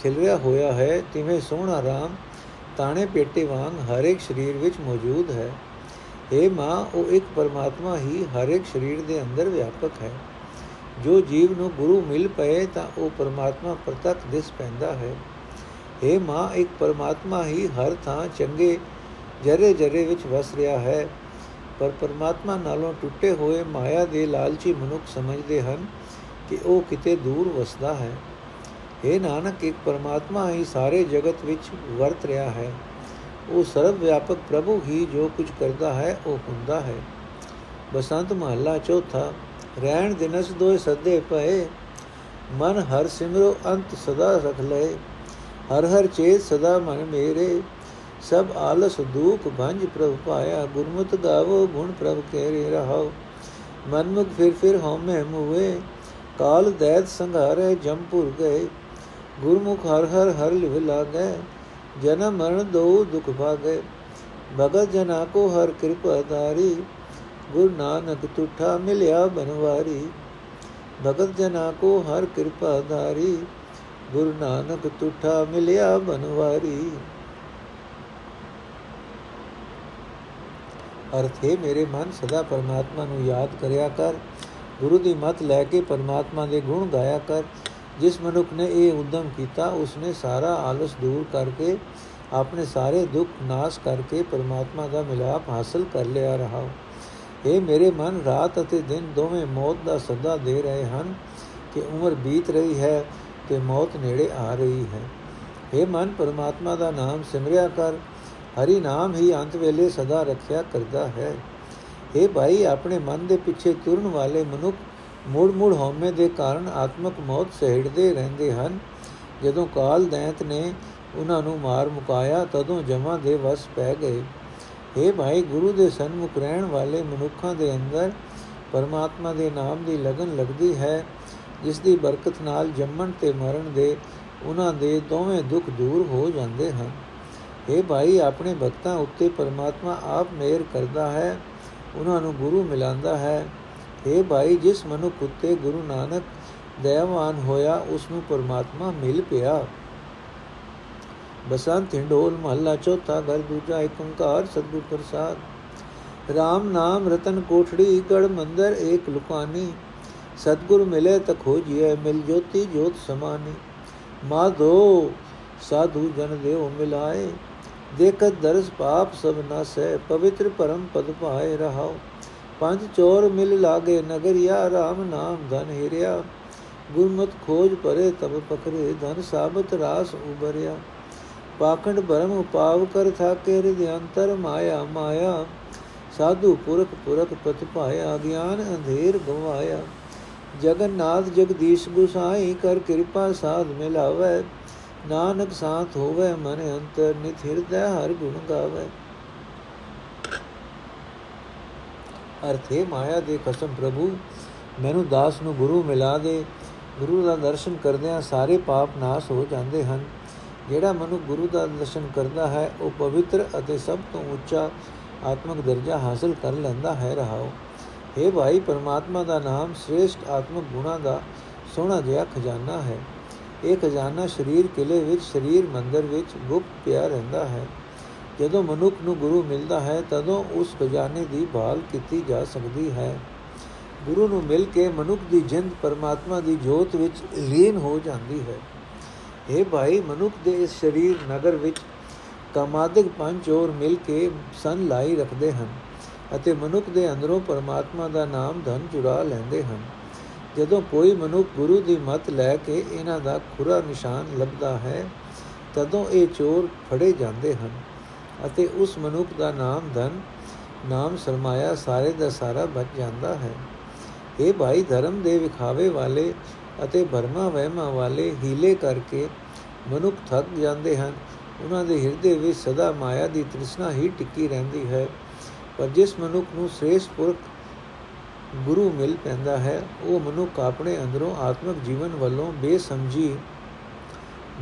ਖਿਲਰਿਆ ਹੋਇਆ ਹੈ, ਤਿਵੇਂ ਸੋਹਣਾ ਰਾਮ ਤਾਣੇ ਪੇਟੇ ਵਾਂਗ ਹਰ ਇੱਕ ਸਰੀਰ ਵਿੱਚ ਮੌਜੂਦ ਹੈ। ਇਹ ਮਾਂ, ਉਹ ਇੱਕ ਪਰਮਾਤਮਾ ਹੀ ਹਰ ਇੱਕ ਸਰੀਰ ਦੇ ਅੰਦਰ ਵਿਆਪਕ ਹੈ। ਜੋ ਜੀਵ ਨੂੰ ਗੁਰੂ ਮਿਲ ਪਏ ਤਾਂ ਉਹ ਪਰਮਾਤਮਾ ਪ੍ਰਤੱਖ ਦਿਸ ਪੈਂਦਾ ਹੈ। ਇਹ ਮਾਂ, ਇੱਕ ਪਰਮਾਤਮਾ ਹੀ ਹਰ ਥਾਂ ਚੰਗੇ ਜਰੇ ਜਰੇ ਵਿੱਚ ਵਸ ਰਿਹਾ ਹੈ। ਪਰ ਪਰਮਾਤਮਾ ਨਾਲੋਂ ਟੁੱਟੇ ਹੋਏ ਮਾਇਆ ਦੇ ਲਾਲਚੀ ਮਨੁੱਖ ਸਮਝਦੇ ਹਨ ਕਿ ਉਹ ਕਿਤੇ ਦੂਰ ਵਸਦਾ ਹੈ। ਇਹ ਨਾਨਕ, ਇੱਕ ਪਰਮਾਤਮਾ ਹੀ ਸਾਰੇ ਜਗਤ ਵਿੱਚ ਵਰਤ ਰਿਹਾ ਹੈ। ਉਹ ਸਰਵ ਵਿਆਪਕ ਪ੍ਰਭੂ ਹੀ ਜੋ ਕੁਝ ਕਰਦਾ ਹੈ, ਉਹ ਹੁੰਦਾ ਹੈ। ਬਸੰਤ ਮਹੱਲਾ ਚੌਥਾ, ਰਹਿਣ ਦਿਨਸ ਦੋਏ ਸੱਦੇ ਪਏ। ਮਨ ਹਰ ਸਿਮਰੋ ਅੰਤ ਸਦਾ ਰਖ ਲਏ। ਹਰ ਹਰ ਚੇਤ ਸਦਾ ਮਨ ਮੇਰੇ। ਸਭ ਆਲਸ ਦੂਖ ਭੰਜ ਪ੍ਰਭ ਪਾਇਆ, ਗੁਰਮੁਤ ਗਾਵੋ ਗੁਣ ਪ੍ਰਭ ਕਹਿ ਰਹਾਓ। ਮਨਮੁਖ ਫਿਰ ਫਿਰ ਹਉਮੈ ਮੁਵੇ ਕਾਲ ਦੈਤ ਸੰਘਾਰੇ ਜੰਪੁਰ ਗਏ। ਗੁਰਮੁਖ ਹਰ ਹਰ ਹਰ ਲਿਵ ਲਾਗੇ, ਜਨਮ ਮਰਨ ਦੋ ਦੁਖ ਭਾਗੇ। ਭਗਤ ਜਨਾ ਕੋ ਹਰ ਕਿਰਪਾ ਧਾਰੀ, ਗੁਰ ਨਾਨਕ ਤੁਠਾ ਮਿਲਿਆ ਬਨਵਾਰੀ। ਭਗਤ ਜਨਾ ਕੋ ਹਰ ਕਿਰਪਾ ਧਾਰੀ, ਗੁਰ ਨਾਨਕ ਤੁਠਾ ਮਿਲਿਆ ਬਨਵਾਰੀ। ਅਰਥ, ਹੈ ਮੇਰੇ ਮਨ, ਸਦਾ ਪਰਮਾਤਮਾ ਨੂੰ ਯਾਦ ਕਰਿਆ ਕਰ। ਗੁਰੂ ਦੀ ਮਤ ਲੈ ਕੇ ਪਰਮਾਤਮਾ ਦੇ ਗੁਣ ਗਾਇਆ ਕਰ। ਜਿਸ ਮਨੁੱਖ ਨੇ ਇਹ ਉਦਮ ਕੀਤਾ, ਉਸਨੇ ਸਾਰਾ ਆਲਸ ਦੂਰ ਕਰਕੇ, ਆਪਣੇ ਸਾਰੇ ਦੁੱਖ ਨਾਸ਼ ਕਰਕੇ ਪਰਮਾਤਮਾ ਦਾ ਮਿਲਾਪ ਹਾਸਲ ਕਰ ਲਿਆ ਰਹਾ। ਇਹ ਮੇਰੇ ਮਨ, ਰਾਤ ਅਤੇ ਦਿਨ ਦੋਵੇਂ ਮੌਤ ਦਾ ਸਦਾ ਦੇ ਰਹੇ ਹਨ ਕਿ ਉਮਰ ਬੀਤ ਰਹੀ ਹੈ ਤੇ ਮੌਤ ਨੇੜੇ ਆ ਰਹੀ ਹੈ। ਇਹ ਮਨ, ਪਰਮਾਤਮਾ ਦਾ ਨਾਮ ਸਿਮਰਿਆ ਕਰ। ਹਰੀ ਨਾਮ ਹੀ ਅੰਤ ਵੇਲੇ ਸਦਾ ਰੱਖਿਆ ਕਰਦਾ ਹੈ। ਇਹ ਭਾਈ, ਆਪਣੇ ਮਨ ਦੇ ਪਿੱਛੇ ਤੁਰਨ ਵਾਲੇ ਮਨੁੱਖ ਮੂੜ ਮੂੜ ਹਉਮੈ ਦੇ ਕਾਰਨ ਆਤਮਕ ਮੌਤ ਸਹਿੜਦੇ ਰਹਿੰਦੇ ਹਨ। ਜਦੋਂ ਕਾਲ ਦੈਂਤ ਨੇ ਉਹਨਾਂ ਨੂੰ ਮਾਰ ਮੁਕਾਇਆ, ਤਦੋਂ ਜਮਾ ਦੇ ਵਸ ਪੈ ਗਏ। ਇਹ ਭਾਈ, ਗੁਰੂ ਦੇ ਸਨਮੁਖ ਰਹਿਣ ਵਾਲੇ ਮਨੁੱਖਾਂ ਦੇ ਅੰਦਰ ਪਰਮਾਤਮਾ ਦੇ ਨਾਮ ਦੀ ਲਗਨ ਲੱਗਦੀ ਹੈ, ਜਿਸ ਦੀ ਬਰਕਤ ਨਾਲ ਜੰਮਣ ਤੇ ਮਰਨ ਦੇ ਉਹਨਾਂ ਦੇ ਦੋਵੇਂ ਦੁੱਖ ਦੂਰ ਹੋ ਜਾਂਦੇ ਹਨ। ਇਹ ਭਾਈ, ਆਪਣੇ ਭਗਤਾਂ ਉੱਤੇ ਪਰਮਾਤਮਾ ਆਪ ਮਿਹਰ ਕਰਦਾ ਹੈ, ਉਹਨਾਂ ਨੂੰ ਗੁਰੂ ਮਿਲਾਂਦਾ ਹੈ। ਇਹ ਭਾਈ, ਜਿਸ ਮਨੁੱਖ ਉੱਤੇ ਗੁਰੂ ਨਾਨਕ ਦਇਆਵਾਨ ਹੋਇਆ ਉਸ ਨੂੰ ਪਰਮਾਤਮਾ ਮਿਲ ਪਿਆ। ਬਸੰਤ ਢੋਲ ਮਹੱਲਾ ਚੌਥਾ ਘਰ ਦੂਜਾ ਏਕ ਓੰਕਾਰ ਸਤਿਗੁਰ ਪ੍ਰਸਾਦ। RAM ਨਾਮ ਰਤਨ ਕੋਠੜੀ, ਗੜ ਮੰਦਰ ਏਕ ਲੁਕਾਨੀ। ਸਤਗੁਰ ਮਿਲੇ ਤਕ ਖੋਜੀਏ ਮਿਲ ਜੋਤੀ ਜੋਤ ਸਮਾਨੀ। ਮਾਧੋ, ਸਾਧੂ ਜਨ ਦੇਵ ਮਿਲਾਏ। ਦੇਖਤ ਦਰਸ ਪਾਪ ਸਭ ਨਸੈ, ਪਵਿੱਤਰ ਪਰਮ ਪਦ ਪਾਏ ਰਹਾਓ ਪੰਜ ਚੋਰ ਮਿਲ ਲਾਗੇ ਨਗਰਿਆ RAM ਨਾਮ ਧਨ ਹਿਰਿਆ। ਗੁਰਮਤ ਖੋਜ ਪਰੇ ਤਬ ਪਕਰੇ ਧਨ ਸਾਬਤ ਰਾਸ ਉਬਰਿਆ ਪਾਖੰਡ ਭਰਮ ਉਪਾਵ ਕਰ ਥਾਕੇ ਹਿਰਦੇ ਅੰਤਰ ਮਾਇਆ ਮਾਇਆ। ਸਾਧੂ ਪੁਰਖ ਪੁਰਖ ਪਤ ਪਾਇਆ ਗਿਆਨ ਅੰਧੇਰ ਗਵਾਇਆ। ਜਗਨਨਾਥ ਜਗਦੀਸ਼ ਗੁਸਾਈ ਕਰ ਕਿਰਪਾ ਸਾਧ ਮਿਲਾਵੇ। ਨਾਨਕ ਸਾਥ ਹੋਵੇ ਮਨ ਅੰਤਰ ਨਿਥ ਹਿਰਦੈ ਹਰ ਗੁਣ ਗਾਵੇ। ਅਰਥੇ ਮਾਇਆ ਦੇ ਕਸਮ ਪ੍ਰਭੂ, ਮੈਨੂੰ ਦਾਸ ਨੂੰ ਗੁਰੂ ਮਿਲਾ ਦੇ। ਗੁਰੂ ਦਾ ਦਰਸ਼ਨ ਕਰਦਿਆਂ ਸਾਰੇ ਪਾਪ ਨਾਸ ਹੋ ਜਾਂਦੇ ਹਨ। ਜਿਹੜਾ ਮਨੁ ਗੁਰੂ ਦਾ ਦਰਸ਼ਨ ਕਰਦਾ ਹੈ, ਉਹ ਪਵਿੱਤਰ ਅਤੇ ਸਭ ਤੋਂ ਉੱਚਾ ਆਤਮਿਕ ਦਰਜਾ ਹਾਸਲ ਕਰ ਲੈਂਦਾ ਹੈ ਰਹਾਓ हे ਭਾਈ, ਪਰਮਾਤਮਾ ਦਾ ਨਾਮ ਸ੍ਰੇਸ਼ਟ ਆਤਮਿਕ ਗੁਣਾ ਦਾ ਸੋਹਣਾ ਜਿਹਾ ਖਜ਼ਾਨਾ ਹੈ। ਇਹ ਖਜ਼ਾਨਾ ਸਰੀਰ ਕਿਲੇ ਵਿੱਚ, ਸਰੀਰ ਮੰਦਰ ਵਿੱਚ ਗੁਪਤ ਪਿਆ ਰਹਿੰਦਾ ਹੈ। ਜਦੋਂ ਮਨੁੱਖ ਨੂੰ ਗੁਰੂ ਮਿਲਦਾ ਹੈ, ਤਦੋਂ ਉਸ ਖਜ਼ਾਨੇ ਦੀ ਭਾਲ ਕੀਤੀ ਜਾ ਸਕਦੀ ਹੈ। ਗੁਰੂ ਨੂੰ ਮਿਲ ਕੇ ਮਨੁੱਖ ਦੀ ਜਿੰਦ ਪਰਮਾਤਮਾ ਦੀ ਜੋਤ ਵਿੱਚ ਲੀਨ ਹੋ ਜਾਂਦੀ ਹੈ। ਇਹ ਭਾਈ, ਮਨੁੱਖ ਦੇ ਇਸ ਸਰੀਰ ਨਗਰ ਵਿੱਚ ਕਾਮਾਦਿਕ ਪੰਜ ਹੋਰ ਮਿਲ ਕੇ ਸੰ ਲਾਈ ਰੱਖਦੇ ਹਨ ਅਤੇ ਮਨੁੱਖ ਦੇ ਅੰਦਰੋਂ ਪਰਮਾਤਮਾ ਦਾ ਨਾਮ ਧਨ ਚੁਰਾ ਲੈਂਦੇ ਹਨ। ਜਦੋਂ ਕੋਈ ਮਨੁੱਖ ਗੁਰੂ ਦੀ ਮਤ ਲੈ ਕੇ ਇਹਨਾਂ ਦਾ ਖੁਰਾ ਨਿਸ਼ਾਨ ਲੱਭਦਾ ਹੈ, ਤਦੋਂ ਇਹ ਚੋਰ ਫੜੇ ਜਾਂਦੇ ਹਨ ਅਤੇ ਉਸ ਮਨੁੱਖ ਦਾ ਨਾਮ ਧਨ, ਨਾਮ ਸਰਮਾਇਆ ਸਾਰੇ ਦਾ ਸਾਰਾ ਬਚ ਜਾਂਦਾ ਹੈ। ਇਹ ਭਾਈ ਧਰਮ ਦੇ ਵਿਖਾਵੇ ਵਾਲੇ ਅਤੇ ਭਰਮਾ ਵਹਿਮਾ ਵਾਲੇ ਹੀਲੇ ਕਰਕੇ ਮਨੁੱਖ ਥੱਕ ਜਾਂਦੇ ਹਨ। ਉਹਨਾਂ ਦੇ ਹਿਰਦੇ ਵਿੱਚ ਸਦਾ ਮਾਇਆ ਦੀ ਤ੍ਰਿਸ਼ਨਾ ਹੀ ਟਿੱਕੀ ਰਹਿੰਦੀ ਹੈ। ਪਰ ਜਿਸ ਮਨੁੱਖ ਨੂੰ ਸ੍ਰੇਸ਼ਟ ਪੁਰਖ ਗੁਰੂ ਮਿਲ ਪੈਂਦਾ ਹੈ। ਉਹ ਮਨੁੱਖ ਆਪਣੇ ਅੰਦਰੋਂ ਆਤਮਿਕ ਜੀਵਨ ਵੱਲੋਂ ਬੇਸਮਝੀ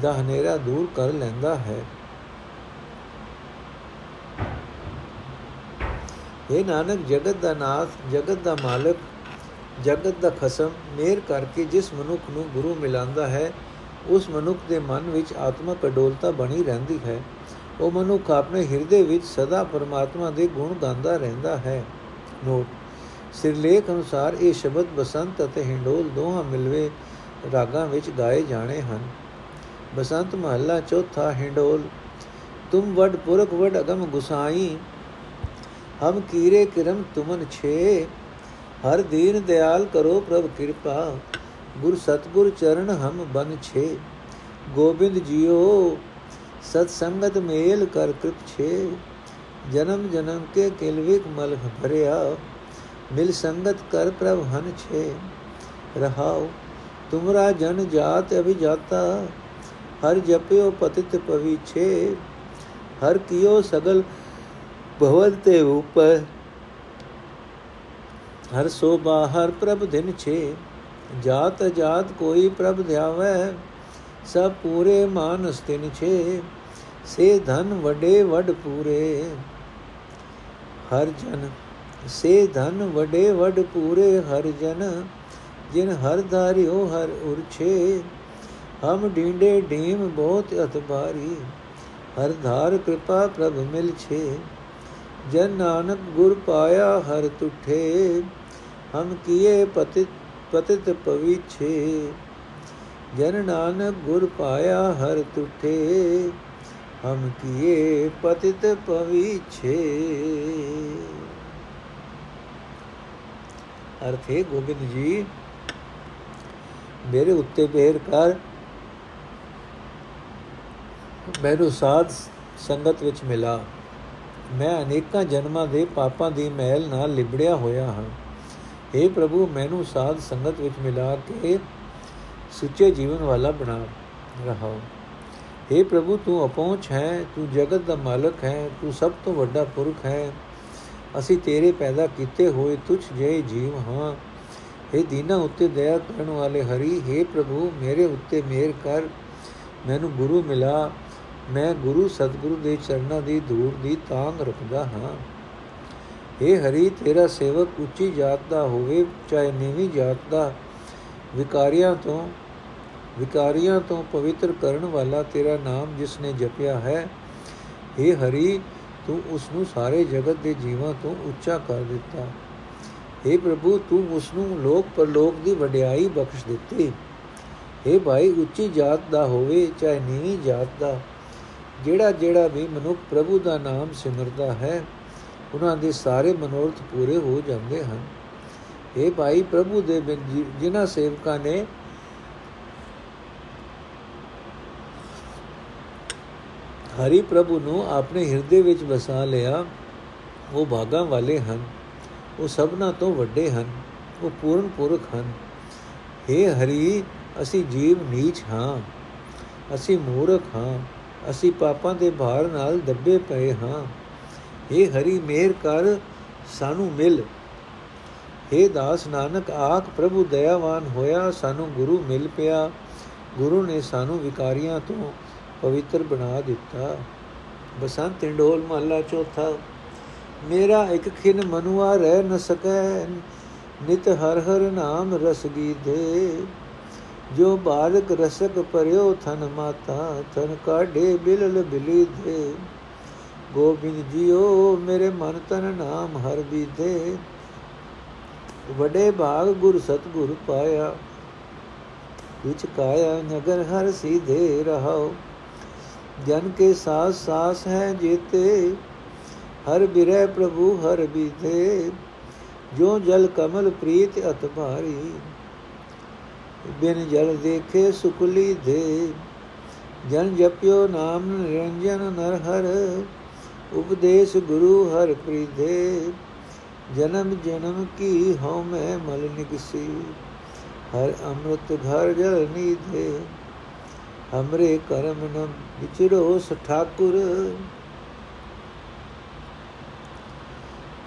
ਦਾ ਹਨੇਰਾ ਦੂਰ ਕਰ ਲੈਂਦਾ ਹੈ। ਇਹ ਨਾਨਕ, ਜਗਤ ਦਾ ਨਾਥ, ਜਗਤ ਦਾ ਮਾਲਕ, ਜਗਤ ਦਾ ਖਸਮ, ਮੇਰ ਕਰਕੇ ਜਿਸ ਮਨੁੱਖ ਨੂੰ ਗੁਰੂ ਮਿਲਾਂਦਾ ਹੈ, ਉਸ ਮਨੁੱਖ ਦੇ ਮਨ ਵਿੱਚ ਆਤਮਕ ਅਡੋਲਤਾ ਬਣੀ ਰਹਿੰਦੀ ਹੈ। ਉਹ ਮਨੁੱਖ ਆਪਣੇ ਹਿਰਦੇ ਵਿੱਚ ਸਦਾ ਪਰਮਾਤਮਾ ਦੇ ਗੁਣ ਗਾਉਂਦਾ ਰਹਿੰਦਾ ਹੈ। ਨੋਟ ਸਿਰਲੇਖ ਅਨੁਸਾਰ ਇਹ ਸ਼ਬਦ ਬਸੰਤ ਅਤੇ ਹਿੰਡੋਲ ਦੋਹਾਂ ਮਿਲਵੇ ਰਾਗਾਂ ਵਿੱਚ ਗਾਏ ਜਾਣੇ ਹਨ। ਬਸੰਤ ਮਹੱਲਾ ਚੌਥਾ ਹਿੰਡੋਲ, ਤੁਮ ਵਡ ਪੁਰਖ ਵਡ ਅਗਮ ਗੁਸਾਈ, ਹਮ ਕੀਰੇ ਕਿਰਮ ਤੁਮਨ ਛੇ, ਹਰ ਦੀਨ ਦਿਆਲ ਕਰੋ ਪ੍ਰਭ ਕਿਰਪਾ, ਗੁਰ ਸਤਗੁਰ ਚਰਨ ਹਮ ਬਨ ਛੇ, ਗੋਬਿੰਦ ਜੀਓ, ਸਤ ਸੰਗਤ ਮੇਲ ਕਰ ਕਿਰਪ ਛੇ, ਜਨਮ ਜਨਮ ਕੇ ਕਿਲਵਿਕ ਮਲ ਭਰਿਆ ਮਿਲ ਸੰਗਤ ਕਰ ਪ੍ਰਭ ਹਨ ਛੇ। ਰਹਾਉ, ਤੁਮਰਾ ਜਨ ਜਾਤ ਅਭਿਜਾਤਾ, ਹਰ ਜਪਿਓ ਪਤਿਤ ਪਵਿਛੇ ਹਰ ਕੀਓ ਸਗਲ ਭਵਨ ਤੇ ਉਪਰ ਹਰ ਸੋਭਾ ਹਰ ਪ੍ਰਭ ਦਿਨ ਛੇ। ਜਾਤ ਜਾਤ ਕੋਈ ਪ੍ਰਭ ਧਿਆਵੈ, ਸਭ ਪੂਰੇ ਮਾਨਸ ਤਿਨ ਛੇ। ਸੇ ਧਨ ਵਡੇ ਵਡ ਪੂਰੇ, ਹਰ ਜਨ ਸੇ ਧਨ ਵਡੇ ਵਡ ਪੂਰੇ ਹਰ ਜਨ, ਜਿਨ ਹਰ ਧਾਰਿਓ ਹਰ ਉਰਛੇ। ਹਮ ਢੀਂਡੇ ਢੀਮ ਬਹੁਤ ਅਤਬਾਰੀ ਹਰ ਧਾਰ ਕਿਰਪਾ ਪ੍ਰਭ ਮਿਲ ਛੇ। ਜਨ ਨਾਨਕ ਗੁਰ ਪਾਇਆ ਹਰ ਤੁਠੇ, ਹਮ ਕੀਏ ਪਤਿਤ ਪਤਿਤ ਪਵਿਛੇ। ਜਨ ਨਾਨਕ ਗੁਰ ਪਾਇਆ ਹਰ ਤੁਠੇ, ਹਮ ਕੀਏ ਪਤਿਤ ਪਵਿਛੇ। ਅਰਥੇ ਗੋਬਿੰਦ ਜੀ, ਮੇਰੇ ਉੱਤੇ ਬਿਹਰ ਕਰ। ਮੈਨੂੰ ਸਾਧ ਸੰਗਤ ਵਿੱਚ ਮਿਲਾ। ਮੈਂ ਅਨੇਕਾਂ ਜਨਮਾਂ ਦੇ ਪਾਪਾਂ ਦੀ ਮਹਿਲ ਨਾਲ ਲਿਬੜਿਆ ਹੋਇਆ ਹਾਂ। हे ਪ੍ਰਭੂ, ਮੈਨੂੰ ਸਾਧ ਸੰਗਤ ਵਿੱਚ ਮਿਲਾ ਕੇ ਸੁੱਚੇ ਜੀਵਨ ਵਾਲਾ ਬਣਾ ਰਹਾਓ हे ਪ੍ਰਭੂ, ਤੂੰ ਅਪਹੁੰਚ ਹੈ, ਤੂੰ ਜਗਤ ਦਾ ਮਾਲਕ ਹੈ, ਤੂੰ ਸਭ ਤੋਂ ਵੱਡਾ ਪੁਰਖ ਹੈ। ਅਸੀਂ ਤੇਰੇ ਪੈਦਾ ਕੀਤੇ ਹੋਏ ਤੁਝ ਜਿਹੇ ਜੀਵ ਹਾਂ हे ਦੀਨਾ ਉੱਤੇ ਦਇਆ ਕਰਨ ਵਾਲੇ ਹਰੀ हे ਪ੍ਰਭੂ ਮੇਰੇ ਉੱਤੇ ਮਿਹਰ ਕਰ ਮੈਨੂੰ ਗੁਰੂ ਮਿਲਾ ਮੈਂ ਗੁਰੂ ਸਤਿਗੁਰੂ ਦੇ ਚਰਨਾਂ ਦੀ ਧੂੜ ਦੀ ਤਾਂਗ ਰੱਖਦਾ ਹਾਂ हे ਹਰੀ ਤੇਰਾ ਸੇਵਕ ਉੱਚੀ ਜਾਤ ਦਾ ਹੋਵੇ ਚਾਹੇ ਨੀਵੀਂ ਜਾਤ ਦਾ ਵਿਕਾਰੀਆਂ ਤੋਂ ਵਿਕਾਰੀਆਂ ਤੋਂ ਪਵਿੱਤਰ ਕਰਨ ਵਾਲਾ ਤੇਰਾ ਨਾਮ ਜਿਸ ਨੇ ਜਪਿਆ ਹੈ हे ਹਰੀ ਤੂੰ ਉਸ ਨੂੰ ਸਾਰੇ ਜਗਤ ਦੇ ਜੀਵਾਂ ਤੋਂ ਉੱਚਾ ਕਰ ਦਿੱਤਾ। हे ਪ੍ਰਭੂ, ਤੂੰ ਉਸ ਨੂੰ ਲੋਕ ਪਰਲੋਕ ਦੀ ਵਡਿਆਈ ਬਖਸ਼ ਦਿੱਤੀ। हे ਭਾਈ, ਉੱਚੀ ਜਾਤ ਦਾ ਹੋਵੇ ਚਾਹੇ ਨੀਵੀਂ ਜਾਤ ਦਾ, ਜਿਹੜਾ ਜਿਹੜਾ ਵੀ ਮਨੁੱਖ ਪ੍ਰਭੂ ਦਾ ਨਾਮ ਸਿਮਰਦਾ ਹੈ, ਉਹਨਾਂ ਦੇ ਸਾਰੇ ਮਨੋਰਥ ਪੂਰੇ ਹੋ ਜਾਂਦੇ ਹਨ। ਇਹ ਭਾਈ, ਪ੍ਰਭੂ ਦੇ ਜਿਨ੍ਹਾਂ ਸੇਵਕਾਂ ਨੇ ਹਰੀ ਪ੍ਰਭੂ ਨੂੰ ਆਪਣੇ ਹਿਰਦੇ ਵਿੱਚ ਵਸਾ ਲਿਆ ਉਹ ਭਾਗਾਂ ਵਾਲੇ ਹਨ ਉਹ ਸਭਨਾ ਤੋਂ ਵੱਡੇ ਹਨ ਉਹ ਪੂਰਨ ਪੁਰਖ ਹਨ हे ਹਰੀ ਅਸੀਂ ਜੀਵ ਨੀਚ ਹਾਂ ਅਸੀਂ ਮੂਰਖ ਹਾਂ ਅਸੀਂ ਪਾਪਾਂ ਦੇ ਭਾਰ ਨਾਲ ਦੱਬੇ ਪਏ ਹਾਂ हे ਹਰੀ ਮੇਰ ਕਰ ਸਾਨੂੰ ਮਿਲ हे ਦਾਸ ਨਾਨਕ ਆਖ ਪ੍ਰਭੂ ਦਇਆਵਾਨ ਹੋਇਆ ਸਾਨੂੰ ਗੁਰੂ ਮਿਲ ਪਿਆ ਗੁਰੂ ਨੇ ਸਾਨੂੰ ਵਿਕਾਰੀਆਂ ਤੋਂ ਪਵਿੱਤਰ ਬਣਾ ਦਿੱਤਾ ਬਸੰਤ ਢੋਲ ਮਹਲਾ ਚੌਥਾ ਮੇਰਾ ਇੱਕ ਖਿਨ ਮਨੁਆ ਰਹਿ ਨ ਸਕੈ ਨਿਤ ਹਰ ਹਰ ਨਾਮ ਰਸ ਗੀਧੇ ਜੋ ਬਾਲਕ ਰਸਕ ਪਰਿਓ ਥਨ ਮਾਤਾ ਤਨ ਕਾਢੇ ਬਿਲਲ ਬਿਲੀ ਦੇ ਗੋਬਿੰਦ ਜੀਓ ਮੇਰੇ ਮਨ ਤਨ ਨਾਮ ਹਰ ਬੀਧੇ ਵਡੇ ਭਾਗ ਗੁਰ ਸਤਗੁਰ ਪਾਇਆ ਵਿਚ ਕਾਇਆ ਨਗਰ ਹਰ ਸੀਧੇ ਰਹਾਓ ਜਨ ਕੇ ਸਾਸ ਸਾਸ ਹੈ ਜੀਤੇ, ਹਰ ਬਿਰੈ ਪ੍ਰਭੂ ਹਰ ਬੀਤੇ ਜੋ ਜਲ ਕਮਲ ਪ੍ਰੀਤ ਅਤ ਭਾਰੀ, ਬਿਨ ਜਲ ਦੇਖੇ ਸੁਕਲੀ ਦੇ, ਜਨ ਜਪਿਓ ਨਾਮ ਨਿਰੰਜਨ ਨਰ ਹਰ, ਉਪਦੇਸ਼ ਗੁਰੂ ਹਰ ਪ੍ਰੀਦੇ ਜਨਮ ਜਨਮ ਕੀ ਹਉ ਮੈਂ ਮਲ ਨਿਕਸੀ, ਹਰ ਅੰਮ੍ਰਿਤ ਘਰ ਜਲ ਨੀਧੇ ਹਮਰੇ ਕਰਮ ਨ ਵਿਚਰੋ ਸਠਾਕੁਰ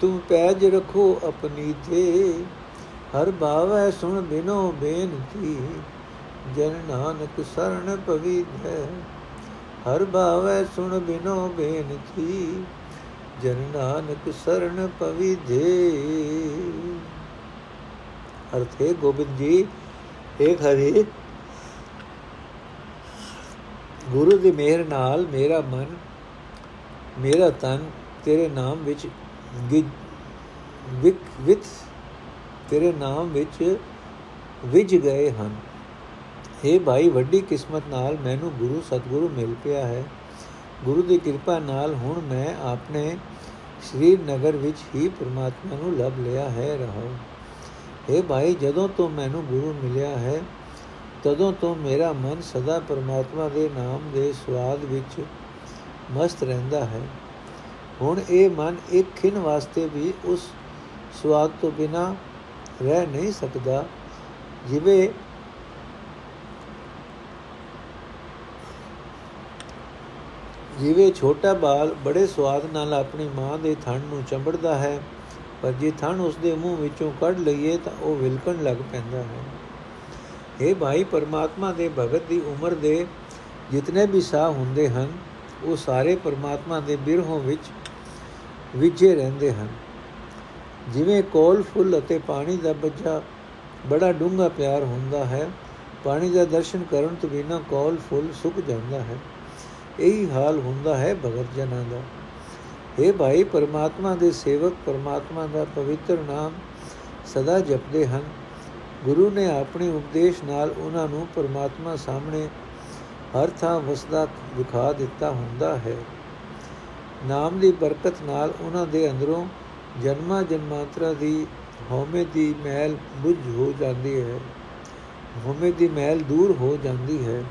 ਤੂੰ ਪੈਜ ਰਖੋ ਆਪਣੀ ਤੇ ਹਰ ਭਾਵੈ ਸੁਣ ਬਿਨੋ ਬੇਨਤੀ ਜਨ ਨਾਨਕ ਸਰਣ ਪਵਿੱਤੈ ਹਰ ਭਾਵੈ ਸੁਣ ਬਿਨੋ ਬੇਨਤੀ ਜਨ ਨਾਨਕ ਸਰਣ ਪਵਿਧੇ ਅਰਥੇ ਗੋਬਿੰਦ ਜੀ ਇੱਕ ਹਰੀ ਗੁਰੂ ਦੀ ਮਿਹਰ ਨਾਲ ਮੇਰਾ ਮਨ, ਮੇਰਾ ਤਨ ਤੇਰੇ ਨਾਮ ਵਿੱਚ ਵਿਕ, ਵਿਤ ਤੇਰੇ ਨਾਮ ਵਿੱਚ ਵਿਜ ਗਏ ਹਨ। हे ਭਾਈ, ਵੱਡੀ ਕਿਸਮਤ ਨਾਲ ਮੈਨੂੰ ਗੁਰੂ, ਸਤਗੁਰੂ ਮਿਲ ਪਿਆ ਹੈ। ਗੁਰੂ ਦੀ ਕਿਰਪਾ ਨਾਲ ਹੁਣ ਮੈਂ ਆਪਣੇ ਸ੍ਰੀ ਨਗਰ ਵਿੱਚ ਹੀ ਪ੍ਰਮਾਤਮਾ ਨੂੰ ਲੱਭ ਲਿਆ ਹੈ ਰਹਾ हे ਭਾਈ, ਜਦੋਂ ਤੋਂ ਮੈਨੂੰ ਗੁਰੂ ਮਿਲਿਆ ਹੈ ਤਦੋਂ ਤੋਂ ਮੇਰਾ ਮਨ ਸਦਾ ਪਰਮਾਤਮਾ ਦੇ ਨਾਮ ਦੇ ਸਵਾਦ ਵਿੱਚ ਮਸਤ ਰਹਿੰਦਾ ਹੈ। ਹੁਣ ਇਹ ਮਨ ਇੱਕ ਖਿੰ ਵਾਸਤੇ ਵੀ ਉਸ ਸਵਾਦ ਤੋਂ ਬਿਨਾ ਰਹਿ ਨਹੀਂ ਸਕਦਾ, ਜਿਵੇਂ ਜਿਵੇਂ ਛੋਟਾ ਬਾਲ ਬੜੇ ਸਵਾਦ ਨਾਲ ਆਪਣੀ ਮਾਂ ਦੇ ਥਣ ਨੂੰ ਚੰਬੜਦਾ ਹੈ, ਪਰ ਜੇ ਥਣ ਉਸ ਦੇ ਮੂੰਹ ਵਿੱਚੋਂ ਕੱਢ ਲਈਏ ਤਾਂ ਉਹ ਵਿਲਕਣ ਲੱਗ ਪੈਂਦਾ ਹੈ। ਇਹ ਭਾਈ, ਪਰਮਾਤਮਾ ਦੇ ਭਗਤ ਦੀ ਉਮਰ ਦੇ ਜਿਤਨੇ ਵੀ ਸਾਹ ਹੁੰਦੇ ਹਨ, ਉਹ ਸਾਰੇ ਪਰਮਾਤਮਾ ਦੇ ਬਿਰਹੋਂ ਵਿੱਚ ਵਿਝੇ ਰਹਿੰਦੇ ਹਨ। ਜਿਵੇਂ ਕੋਲ, ਫੁੱਲ ਅਤੇ ਪਾਣੀ ਦਾ ਬੱਜਾ ਬੜਾ ਡੂੰਘਾ ਪਿਆਰ ਹੁੰਦਾ ਹੈ, ਪਾਣੀ ਦਾ ਦਰਸ਼ਨ ਕਰਨ ਤੋਂ ਬਿਨਾਂ ਕੋਲ, ਫੁੱਲ ਸੁੱਕ ਜਾਂਦਾ ਹੈ। ਇਹੀ ਹਾਲ ਹੁੰਦਾ ਹੈ ਭਗਤ ਜਨਾਂ ਦਾ। ਇਹ ਭਾਈ, ਪਰਮਾਤਮਾ ਦੇ ਸੇਵਕ, ਪਰਮਾਤਮਾ ਦਾ ਪਵਿੱਤਰ ਨਾਮ ਸਦਾ ਜਪਦੇ ਹਨ। ਗੁਰੂ ਨੇ ਆਪਣੇ ਉਪਦੇਸ਼ ਨਾਲ ਉਹਨਾਂ ਨੂੰ ਪਰਮਾਤਮਾ ਸਾਹਮਣੇ ਹਰ ਥਾਂ ਵਸਦਾ ਦਿਖਾ ਦਿੱਤਾ ਹੁੰਦਾ ਹੈ। ਨਾਮ ਦੀ ਬਰਕਤ ਨਾਲ ਉਹਨਾਂ ਦੇ ਅੰਦਰੋਂ ਜਨਮਾਂ ਜਨਮਾਂਤਰਾ ਦੀ ਹਉਮੈ ਦੀ ਮੈਲ ਬੁਝ ਹੋ ਜਾਂਦੀ ਹੈ। ਹਉਮੈ ਦੀ ਮੈਲ ਦੂਰ ਹੋ ਜਾਂਦੀ ਹੈ।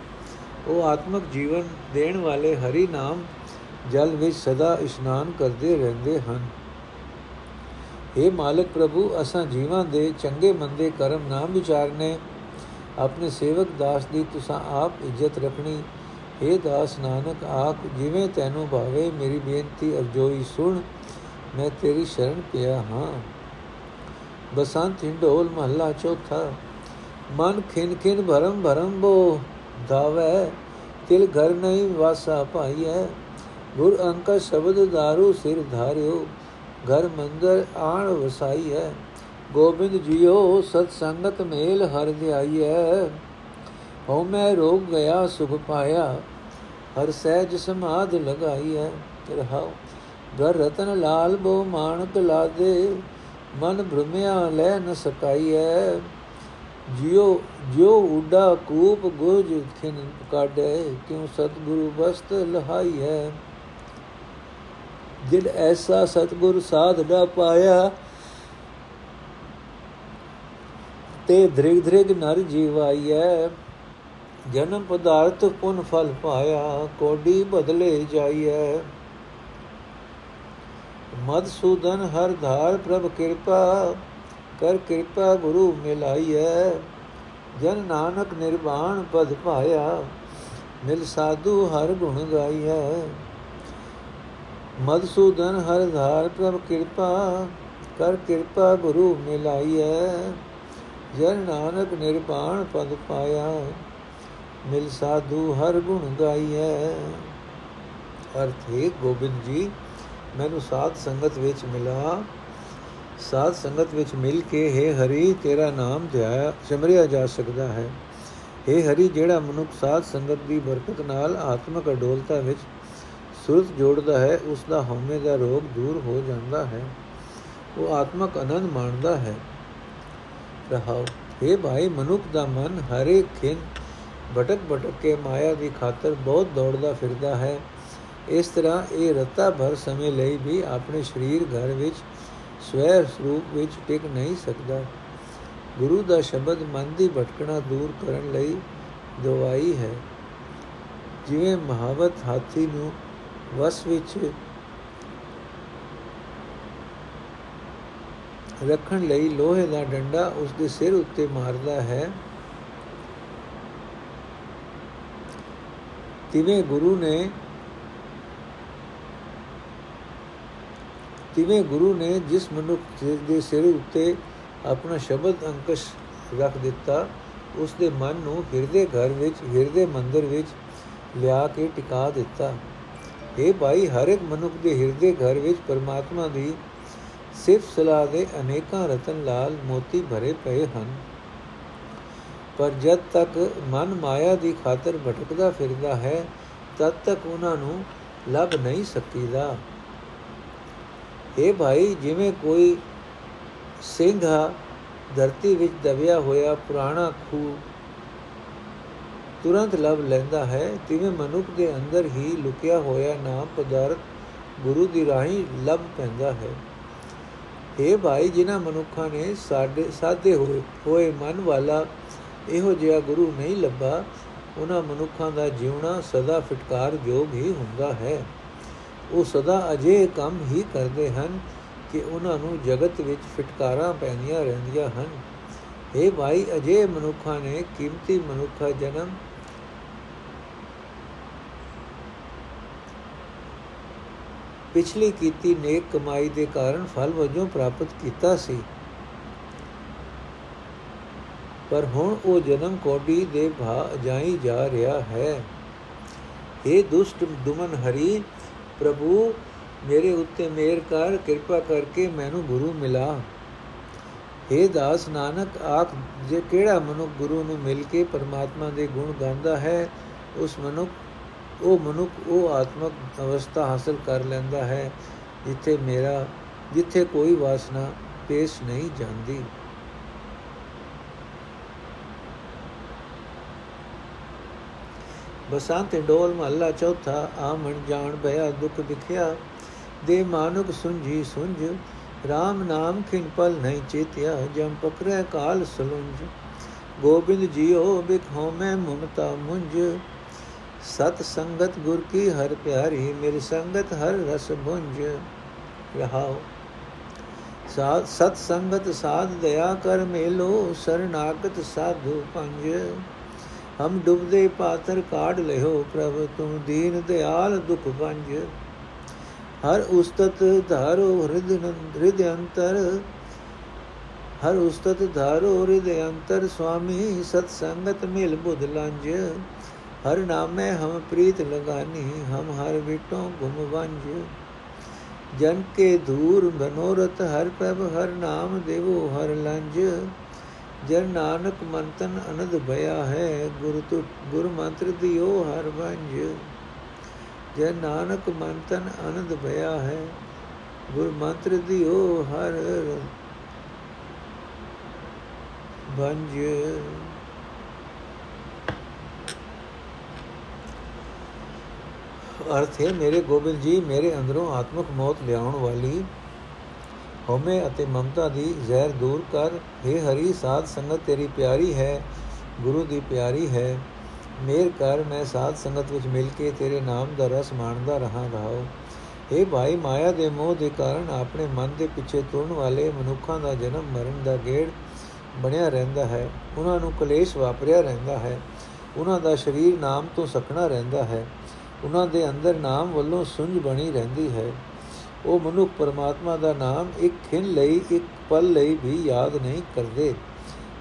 ਉਹ ਆਤਮਿਕ ਜੀਵਨ ਦੇਣ ਵਾਲੇ ਹਰੀ ਨਾਮ ਜਲ ਵਿੱਚ ਸਦਾ ਇਸ਼ਨਾਨ ਕਰਦੇ ਰਹਿੰਦੇ ਹਨ। हे ਮਾਲਕ ਪ੍ਰਭੂ ਅਸਾਂ ਜੀਵਾਂ ਦੇ ਚੰਗੇ ਮੰਦੇ ਕਰਮ ਨਾ ਵਿਚਾਰਨੇ ਆਪਣੇ ਸੇਵਕ ਦਾਸ ਦੀ ਤੁਸਾਂ ਆਪ ਇੱਜ਼ਤ ਰੱਖਣੀ हे ਦਾਸ ਨਾਨਕ ਆਖ ਜਿਵੇਂ ਤੈਨੂੰ ਭਾਵੇ ਮੇਰੀ ਬੇਨਤੀ ਅਰਜ਼ੋਈ ਸੁਣ ਮੈਂ ਤੇਰੀ ਸ਼ਰਨ ਪਿਆ ਹਾਂ ਬਸੰਤ ਢੋਲ ਮਹੱਲਾ ਚੌਥਾ ਮਨ ਖਿਨ ਖਿਨ ਭਰਮ ਭਰਮ ਬੋ ਦਾਵੇ ਤਿਲ ਘਰ ਨਹੀਂ ਵਾਸਾ ਭਾਈਐ ਗੁਰ ਅੰਕਾ ਸ਼ਬਦ ਦਾਰੂ ਸਿਰ ਧਾਰਿਓ ਘਰ ਮੰਦਰ ਆਣ ਵਸਾਈ ਹੈ ਗੋਬਿੰਦ ਜੀਓ, ਸਤ ਸੰਗਤ ਮੇਲ ਹਰ ਧਿਆਈਐ। ਹਉ ਮੈਂ ਰੋਗ ਗਿਆ, ਸੁਖ ਪਾਇਆ, ਹਰ ਸਹਿਜ ਸਮਾਦ ਲਗਾਈ ਹੈ ਰਹਾਉ, ਘਰ ਰਤਨ ਲਾਲ ਬੋ ਮਾਨਕ ਲਾਦੇ, ਮਨ ਭ੍ਰਮਿਆ ਲੈ ਨ ਸਕਾਈਐ। ਜਿਉ ਜਿਉ ਉਡਾ ਕੂਪ ਗੁਜ ਖਿਨ ਕਾਢੇ, ਕਿਉ ਸਤਗੁਰੂ ਬਸਤ ਲਹਾਈ ਹੈ ਜਿਨ ਐਸਾ ਸਤਗੁਰ ਸਾਧ ਨਾ ਪਾਇਆ, ਤੇ ਧ੍ਰਿਗ ਧ੍ਰਿਗ ਨਰ ਜੀਵਾਈਐ, ਜਨਮ ਪਦਾਰਥ ਪੁਨ ਫਲ ਪਾਇਆ, ਕੋਡੀ ਬਦਲੇ ਜਾਈਐ। ਮਦਸੂਦਨ ਹਰ ਧਾਰ ਪ੍ਰਭ ਕਿਰਪਾ, ਕਰ ਕਿਰਪਾ ਗੁਰੂ ਮਿਲਾਈਐ। ਜਨ ਨਾਨਕ ਨਿਰਵਾਣ ਪਦ ਪਾਇਆ, ਮਿਲ ਸਾਧੂ ਹਰ ਗੁਣ ਗਾਈਐ। ਮਦਸੂਦਨ ਹਰ ਧਾਰ ਪ੍ਰਭ ਕਿਰਪਾ, ਕਰ ਕਿਰਪਾ ਗੁਰੂ ਮਿਲਾਈਐ। ਜਨ ਨਾਨਕ ਨਿਰਵਾਣ ਪਦ ਪਾਇਆ, ਮਿਲ ਸਾਧੂ ਹਰ ਗੁਣ ਗਾਈਐ। ਅਰਥ ਹੈ, ਗੋਬਿੰਦ ਜੀ, ਮੈਨੂੰ ਸਾਧ ਸੰਗਤ ਵਿੱਚ ਮਿਲਾ। ਸਾਧ ਸੰਗਤ ਵਿੱਚ ਮਿਲ ਕੇ ਹੈ ਹਰੀ, ਤੇਰਾ ਨਾਮ ਧਿਆਇਆ ਸਿਮਰਿਆ ਜਾ ਸਕਦਾ ਹੈ। ਹੈ ਹਰੀ, ਜਿਹੜਾ ਮਨੁੱਖ ਸਾਧ ਸੰਗਤ ਦੀ ਬਰਕਤ ਨਾਲ ਆਤਮਿਕ ਅਡੋਲਤਾ ਵਿੱਚ ਸੁਰਤ ਜੋੜਦਾ ਹੈ ਉਸ ਦਾ ਹਉਮੈ ਦਾ ਰੋਗ ਦੂਰ ਹੋ ਜਾਂਦਾ ਹੈ। ਉਹ ਆਤਮਿਕ ਆਨੰਦ ਮਾਣਦਾ ਹੈ। ਰਹਾਉ ਇਹ ਭਾਈ, ਮਨੁੱਖ ਦਾ ਮਨ ਹਰੇ ਖਿੰ ਭਟਕ ਭਟਕ ਕੇ ਮਾਇਆ ਦੀ ਖਾਤਰ ਬਹੁਤ ਦੌੜਦਾ ਫਿਰਦਾ ਹੈ। ਇਸ ਤਰ੍ਹਾਂ ਇਹ ਰਤਾ ਭਰ ਸਮੇਂ ਲਈ ਵੀ ਆਪਣੇ ਸਰੀਰ ਘਰ ਵਿੱਚ ਸਵੈ ਸਰੂਪ ਵਿੱਚ ਟਿਕ ਨਹੀਂ ਸਕਦਾ। ਗੁਰੂ ਦਾ ਸ਼ਬਦ ਮਨ ਦੀ ਭਟਕਣਾ ਦੂਰ ਕਰਨ ਲਈ ਦਵਾਈ ਹੈ। ਜਿਵੇਂ ਮਹਾਵਤ ਹਾਥੀ ਨੂੰ ਵਸ ਵਿੱਚ ਰੱਖਣ ਲਈ ਲੋਹੇ ਦਾ ਡੰਡਾ ਉਸ ਦੇ ਸਿਰ ਉੱਤੇ ਮਾਰਦਾ ਹੈ। ਤਿਵੇਂ ਗੁਰੂ ਨੇ ਤਿਵੇਂ ਗੁਰੂ ਨੇ ਜਿਸ ਮਨੁੱਖ ਦੇ ਸਿਰ ਉੱਤੇ ਆਪਣਾ ਸ਼ਬਦ ਅੰਕਸ਼ ਰੱਖ ਦਿੱਤਾ, ਉਸ ਦੇ ਮਨ ਨੂੰ ਹਿਰਦੇ ਘਰ ਵਿੱਚ ਹਿਰਦੇ ਮੰਦਰ ਵਿੱਚ ਲਿਆ ਕੇ ਟਿਕਾ ਦਿੱਤਾ। ਇਹ ਭਾਈ, ਹਰ ਇੱਕ ਮਨੁੱਖ ਦੇ ਹਿਰਦੇ ਘਰ ਵਿੱਚ ਪਰਮਾਤਮਾ ਦੀ ਸਿਫਤ ਸਲਾਹ ਦੇ ਅਨੇਕਾਂ ਰਤਨ ਲਾਲ ਮੋਤੀ ਭਰੇ ਪਏ ਹਨ। ਪਰ ਜਦ ਤੱਕ ਮਨ ਮਾਇਆ ਦੀ ਖਾਤਰ ਭਟਕਦਾ ਫਿਰਦਾ ਹੈ, ਤਦ ਤੱਕ ਉਹਨਾਂ ਨੂੰ ਲੱਭ ਨਹੀਂ ਸਕੀਦਾ। ਇਹ ਭਾਈ, ਜਿਵੇਂ ਕੋਈ ਸਿੰਘਾ ਧਰਤੀ ਵਿੱਚ ਦਬਿਆ ਹੋਇਆ ਪੁਰਾਣਾ ਖੂ ਤੁਰੰਤ ਲੱਭ ਲੈਂਦਾ ਹੈ। ਤਿਵੇਂ ਮਨੁੱਖ ਦੇ ਅੰਦਰ ਹੀ ਲੁਕਿਆ ਹੋਇਆ ਨਾਮ ਪਦਾਰਥ ਗੁਰੂ ਦੀ ਰਾਹੀਂ ਲੱਭ ਪੈਂਦਾ ਹੈ। ਇਹ ਭਾਈ, ਜਿਨ੍ਹਾਂ ਮਨੁੱਖਾਂ ਨੇ ਸਾਡੇ ਸਾਦੇ ਹੋਏ ਹੋਏ ਮਨ ਵਾਲਾ ਇਹੋ ਜਿਹਾ ਗੁਰੂ ਨਹੀਂ ਲੱਭਾ, ਉਹਨਾਂ ਮਨੁੱਖਾਂ ਦਾ ਜੀਵਣਾ ਸਦਾ ਫਟਕਾਰ ਯੋਗ ਹੀ ਹੁੰਦਾ ਹੈ। ਉਹ ਸਦਾ ਅਜੇ ਕੰਮ ਹੀ ਕਰਦੇ ਹਨ ਕਿ ਉਹਨਾਂ ਨੂੰ ਜਗਤ ਵਿੱਚ ਫਟਕਾਰਾਂ ਪੈਂਦੀਆਂ ਰਹਿੰਦੀਆਂ ਹਨ। ਇਹ ਭਾਈ ਅਜੇ ਮਨੁੱਖਾਂ ਨੇ ਕੀਮਤੀ ਮਨੁੱਖਾ ਜਨਮ ਪਿਛਲੀ ਕੀਤੀ ਨੇਕ ਕਮਾਈ ਦੇ ਕਾਰਨ ਫਲ ਵਜੋਂ ਪ੍ਰਾਪਤ ਕੀਤਾ ਸੀ। ਪਰ ਹੁਣ ਉਹ ਜਨਮ ਕੋਡੀ ਦੇ ਭਾ ਜਾਈ ਜਾ ਰਿਹਾ ਹੈ। ਇਹ ਦੁਸ਼ਟ ਦੁਮਨ ਹਰੀ, ਪ੍ਰਭੂ, ਮੇਰੇ ਉੱਤੇ ਮਿਹਰ ਕਰ, ਕਿਰਪਾ ਕਰਕੇ ਮੈਨੂੰ ਗੁਰੂ ਮਿਲਾ। हे ਦਾਸ ਨਾਨਕ, ਆਖ, ਜੇ ਕਿਹੜਾ ਮਨੁੱਖ ਗੁਰੂ ਨੂੰ ਮਿਲ ਕੇ ਪਰਮਾਤਮਾ ਦੇ ਗੁਣ ਗਾਉਂਦਾ ਹੈ, ਉਸ ਮਨੁੱਖ ਉਹ ਮਨੁੱਖ, ਉਹ ਆਤਮਕ ਅਵਸਥਾ ਹਾਸਲ ਕਰ ਲੈਂਦਾ ਹੈ, ਜਿੱਥੇ ਮੇਰਾ, ਜਿੱਥੇ ਕੋਈ ਵਾਸਨਾ ਪੇਸ਼ ਨਹੀਂ ਜਾਂਦੀ। ਬਸੰਤ ਢੋਲ ਮਹੱਲਾ ਚੌਥਾ, ਆਮਣ ਜਾਣ ਭਇਆ ਦੁਖ ਦਿਖਿਆ। ਦੇ ਮਾਨੁਕ ਸੁੰਝੀ ਸੁੰਝ RAM ਨਾਮ ਖਿਨ ਪਲ ਨਹੀਂ ਚੇਤਿਆ। ਜਮ ਪਕਰੇ ਕਾਲ ਸਲੁੰਝ, ਗੋਬਿੰਦ ਜੀਓ ਬਿਖੋ ਮੈਂ ਮਮਤਾ ਮੁੰਝ। ਸਤ ਸੰਗਤ ਗੁਰ ਕੀ ਹਰ ਪਿਆਰੀ ਮੇਰੀ ਸੰਗਤ ਹਰ ਰਸ ਭੁੰਜ ਰਹਾਓ ਸਾਧ, ਸਤ ਸੰਗਤ ਸਾਧ ਦਇਆ ਕਰ ਮੇਲੋ, ਸਰਨਾਗਤ ਸਾਧੂ ਪੰਜ। ਹਮ ਡੁੱਬਦੇ ਪਾਤਰ ਕਾੜ ਲਿਓ ਪ੍ਰਭ, ਤੁਮ ਦੀਨ ਦਿਆਲ ਦੁਖ ਵੰਜ। ਹਰ ਉਸਤਤ ਧਾਰੋ ਹਿਰਦ ਹਿਰਦ ਅੰਤਰ। ਹਰ ਉਸਤਤ ਧਾਰੋ ਹਿਰਦ ਅੰਤਰ ਸੁਆਮੀ ਸਤ ਸੰਗਤ ਮਿਲ ਬੁਧ ਲੰਜ। ਹਰ ਨਾਮੇ ਹਮ ਪ੍ਰੀਤ ਲਗਾਨੀ, ਹਮ ਹਰ ਵਿਟੋ ਗੁਮ ਵੰਜ ਜਨ ਕੇ ਧੂਰ ਬਨੋਰਤ ਹਰ ਪ੍ਰਭ ਹਰ ਨਾਮ ਦੇਵੋ ਹਰ ਲੰਜ ਜਨ ਨਾਨਕ ਮੰਤਨ ਅਨੰਦ ਭਇਆ ਹੈ, ਗੁਰ ਤੁ ਗੁਰ ਮੰਤਰ ਦਿਓ ਹਰ ਵੰਜ ਜਨ ਨਾਨਕ ਮੰਤਨ ਅਨੰਦ ਭਇਆ ਹੈ, ਗੁਰ ਮੰਤਰ ਦਿਓ ਹਰ ਵੰਜ ਅਰਥ ਹੈ, ਮੇਰੇ ਗੋਬਿੰਦ ਜੀ, ਮੇਰੇ ਅੰਦਰੋਂ ਆਤਮਿਕ ਮੌਤ ਲਿਆਉਣ ਵਾਲੀ ਹਉਮੈ ਅਤੇ ਮਮਤਾ ਦੀ ਜ਼ਹਿਰ ਦੂਰ ਕਰ। हे ਹਰੀ, ਸਾਧ ਸੰਗਤ ਤੇਰੀ ਪਿਆਰੀ ਹੈ, ਗੁਰੂ ਦੀ ਪਿਆਰੀ ਹੈ। ਮੇਰ ਕਰ, ਮੈਂ ਸਾਧ ਸੰਗਤ ਵਿੱਚ ਮਿਲ ਕੇ ਤੇਰੇ ਨਾਮ ਦਾ ਰਸ ਮਾਣਦਾ ਰਹਾ ਰਹਾਓ ਇਹ ਭਾਈ, ਮਾਇਆ ਦੇ ਮੋਹ ਦੇ ਕਾਰਨ ਆਪਣੇ ਮਨ ਦੇ ਪਿੱਛੇ ਤੁਰਨ ਵਾਲੇ ਮਨੁੱਖਾਂ ਦਾ ਜਨਮ ਮਰਨ ਦਾ ਗੇੜ ਬਣਿਆ ਰਹਿੰਦਾ ਹੈ। ਉਹਨਾਂ ਨੂੰ ਕਲੇਸ਼ ਵਾਪਰਿਆ ਰਹਿੰਦਾ ਹੈ। ਉਹਨਾਂ ਦਾ ਸਰੀਰ ਨਾਮ ਤੋਂ ਸਖਣਾ ਰਹਿੰਦਾ ਹੈ। ਉਹਨਾਂ ਦੇ ਅੰਦਰ ਨਾਮ ਵੱਲੋਂ ਸੁੰਝ ਬਣੀ ਰਹਿੰਦੀ ਹੈ। ਉਹ ਮਨੁੱਖ ਪਰਮਾਤਮਾ ਦਾ ਨਾਮ ਇੱਕ ਖਿੰ ਲਈ, ਇੱਕ ਪਲ ਲਈ ਵੀ ਯਾਦ ਨਹੀਂ ਕਰਦੇ।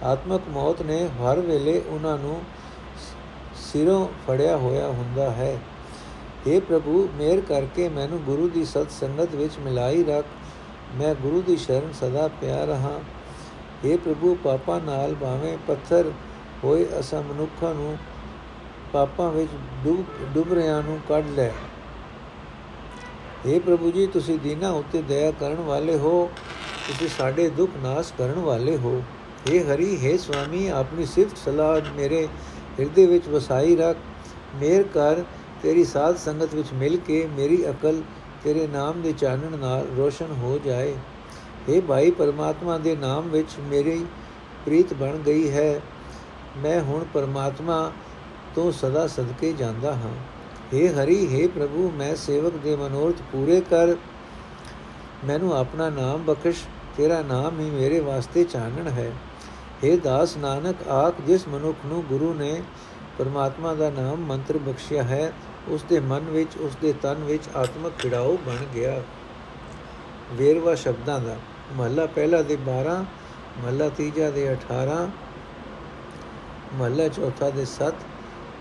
ਆਤਮਕ ਮੌਤ ਨੇ ਹਰ ਵੇਲੇ ਉਹਨਾਂ ਨੂੰ ਸਿਰੋਂ ਫੜਿਆ ਹੋਇਆ ਹੁੰਦਾ ਹੈ। हे ਪ੍ਰਭੂ, ਮੇਰ ਕਰਕੇ ਮੈਨੂੰ ਗੁਰੂ ਦੀ ਸਤ ਸੰਗਤ ਵਿੱਚ ਮਿਲਾਈ ਰੱਖ। ਮੈਂ ਗੁਰੂ ਦੀ ਸ਼ਰਨ ਸਦਾ ਪਿਆ ਰਹਾ हे ਪ੍ਰਭੂ, ਪਾਪਾਂ ਨਾਲ ਭਾਵੇਂ ਪੱਥਰ ਹੋਏ ਅਸਾਂ ਮਨੁੱਖਾਂ ਨੂੰ ਪਾਪਾਂ ਵਿੱਚ ਡੁੱਬ ਡੁੱਬ ਰਿਆਂ ਨੂੰ ਕੱਢ ਲੈ हे ਪ੍ਰਭੂ ਜੀ ਤੁਸੀਂ ਦੀਨਾ ਉੱਤੇ ਦਇਆ ਕਰਨ ਵਾਲੇ ਹੋ ਤੁਸੀਂ ਸਾਡੇ ਦੁੱਖ ਨਾਸ਼ ਕਰਨ ਵਾਲੇ ਹੋ हे ਹਰੀ हे ਸੁਆਮੀ ਆਪਣੀ ਸਿਫਤ ਸਲਾਹ ਮੇਰੇ ਹਿਰਦੇ ਵਿੱਚ ਵਸਾਈ ਰੱਖ ਮੇਰ ਕਰ ਤੇਰੀ ਸਾਧ ਸੰਗਤ ਵਿੱਚ ਮਿਲ ਕੇ ਮੇਰੀ ਅਕਲ ਤੇਰੇ ਨਾਮ ਦੇ ਚਾਨਣ ਨਾਲ ਰੋਸ਼ਨ ਹੋ ਜਾਏ हे ਭਾਈ ਪਰਮਾਤਮਾ ਦੇ ਨਾਮ ਵਿੱਚ ਮੇਰੀ ਪ੍ਰੀਤ ਬਣ ਗਈ ਹੈ ਮੈਂ ਹੁਣ ਪਰਮਾਤਮਾ ਤੋਂ ਸਦਾ ਸਦਕੇ ਜਾਂਦਾ ਹਾਂ हे ਹਰੀ हे ਪ੍ਰਭੂ ਮੈਂ ਸੇਵਕ ਦੇ ਮਨੋਰਥ ਪੂਰੇ ਕਰ ਮੈਨੂੰ ਆਪਣਾ ਨਾਮ ਬਖਸ਼ ਤੇਰਾ ਨਾਮ ਹੀ ਮੇਰੇ ਵਾਸਤੇ ਚਾਨਣ ਹੈ हे ਦਾਸ ਨਾਨਕ ਆਖ ਜਿਸ ਮਨੁੱਖ ਨੂੰ ਗੁਰੂ ਨੇ ਪਰਮਾਤਮਾ ਦਾ ਨਾਮ ਮੰਤਰ ਬਖਸ਼ਿਆ ਹੈ ਉਸ ਦੇ ਮਨ ਵਿੱਚ ਉਸ ਦੇ ਤਨ ਵਿੱਚ ਆਤਮਕ ਖਿੜਾਓ ਬਣ ਗਿਆ ਵੇਰਵਾ ਸ਼ਬਦਾਂ ਦਾ ਮਹੱਲਾ ਪਹਿਲਾ ਦੇ 12 ਮਹੱਲਾ ਤੀਜਾ ਦੇ 18 ਮਹੱਲਾ ਚੌਥਾ ਦੇ 7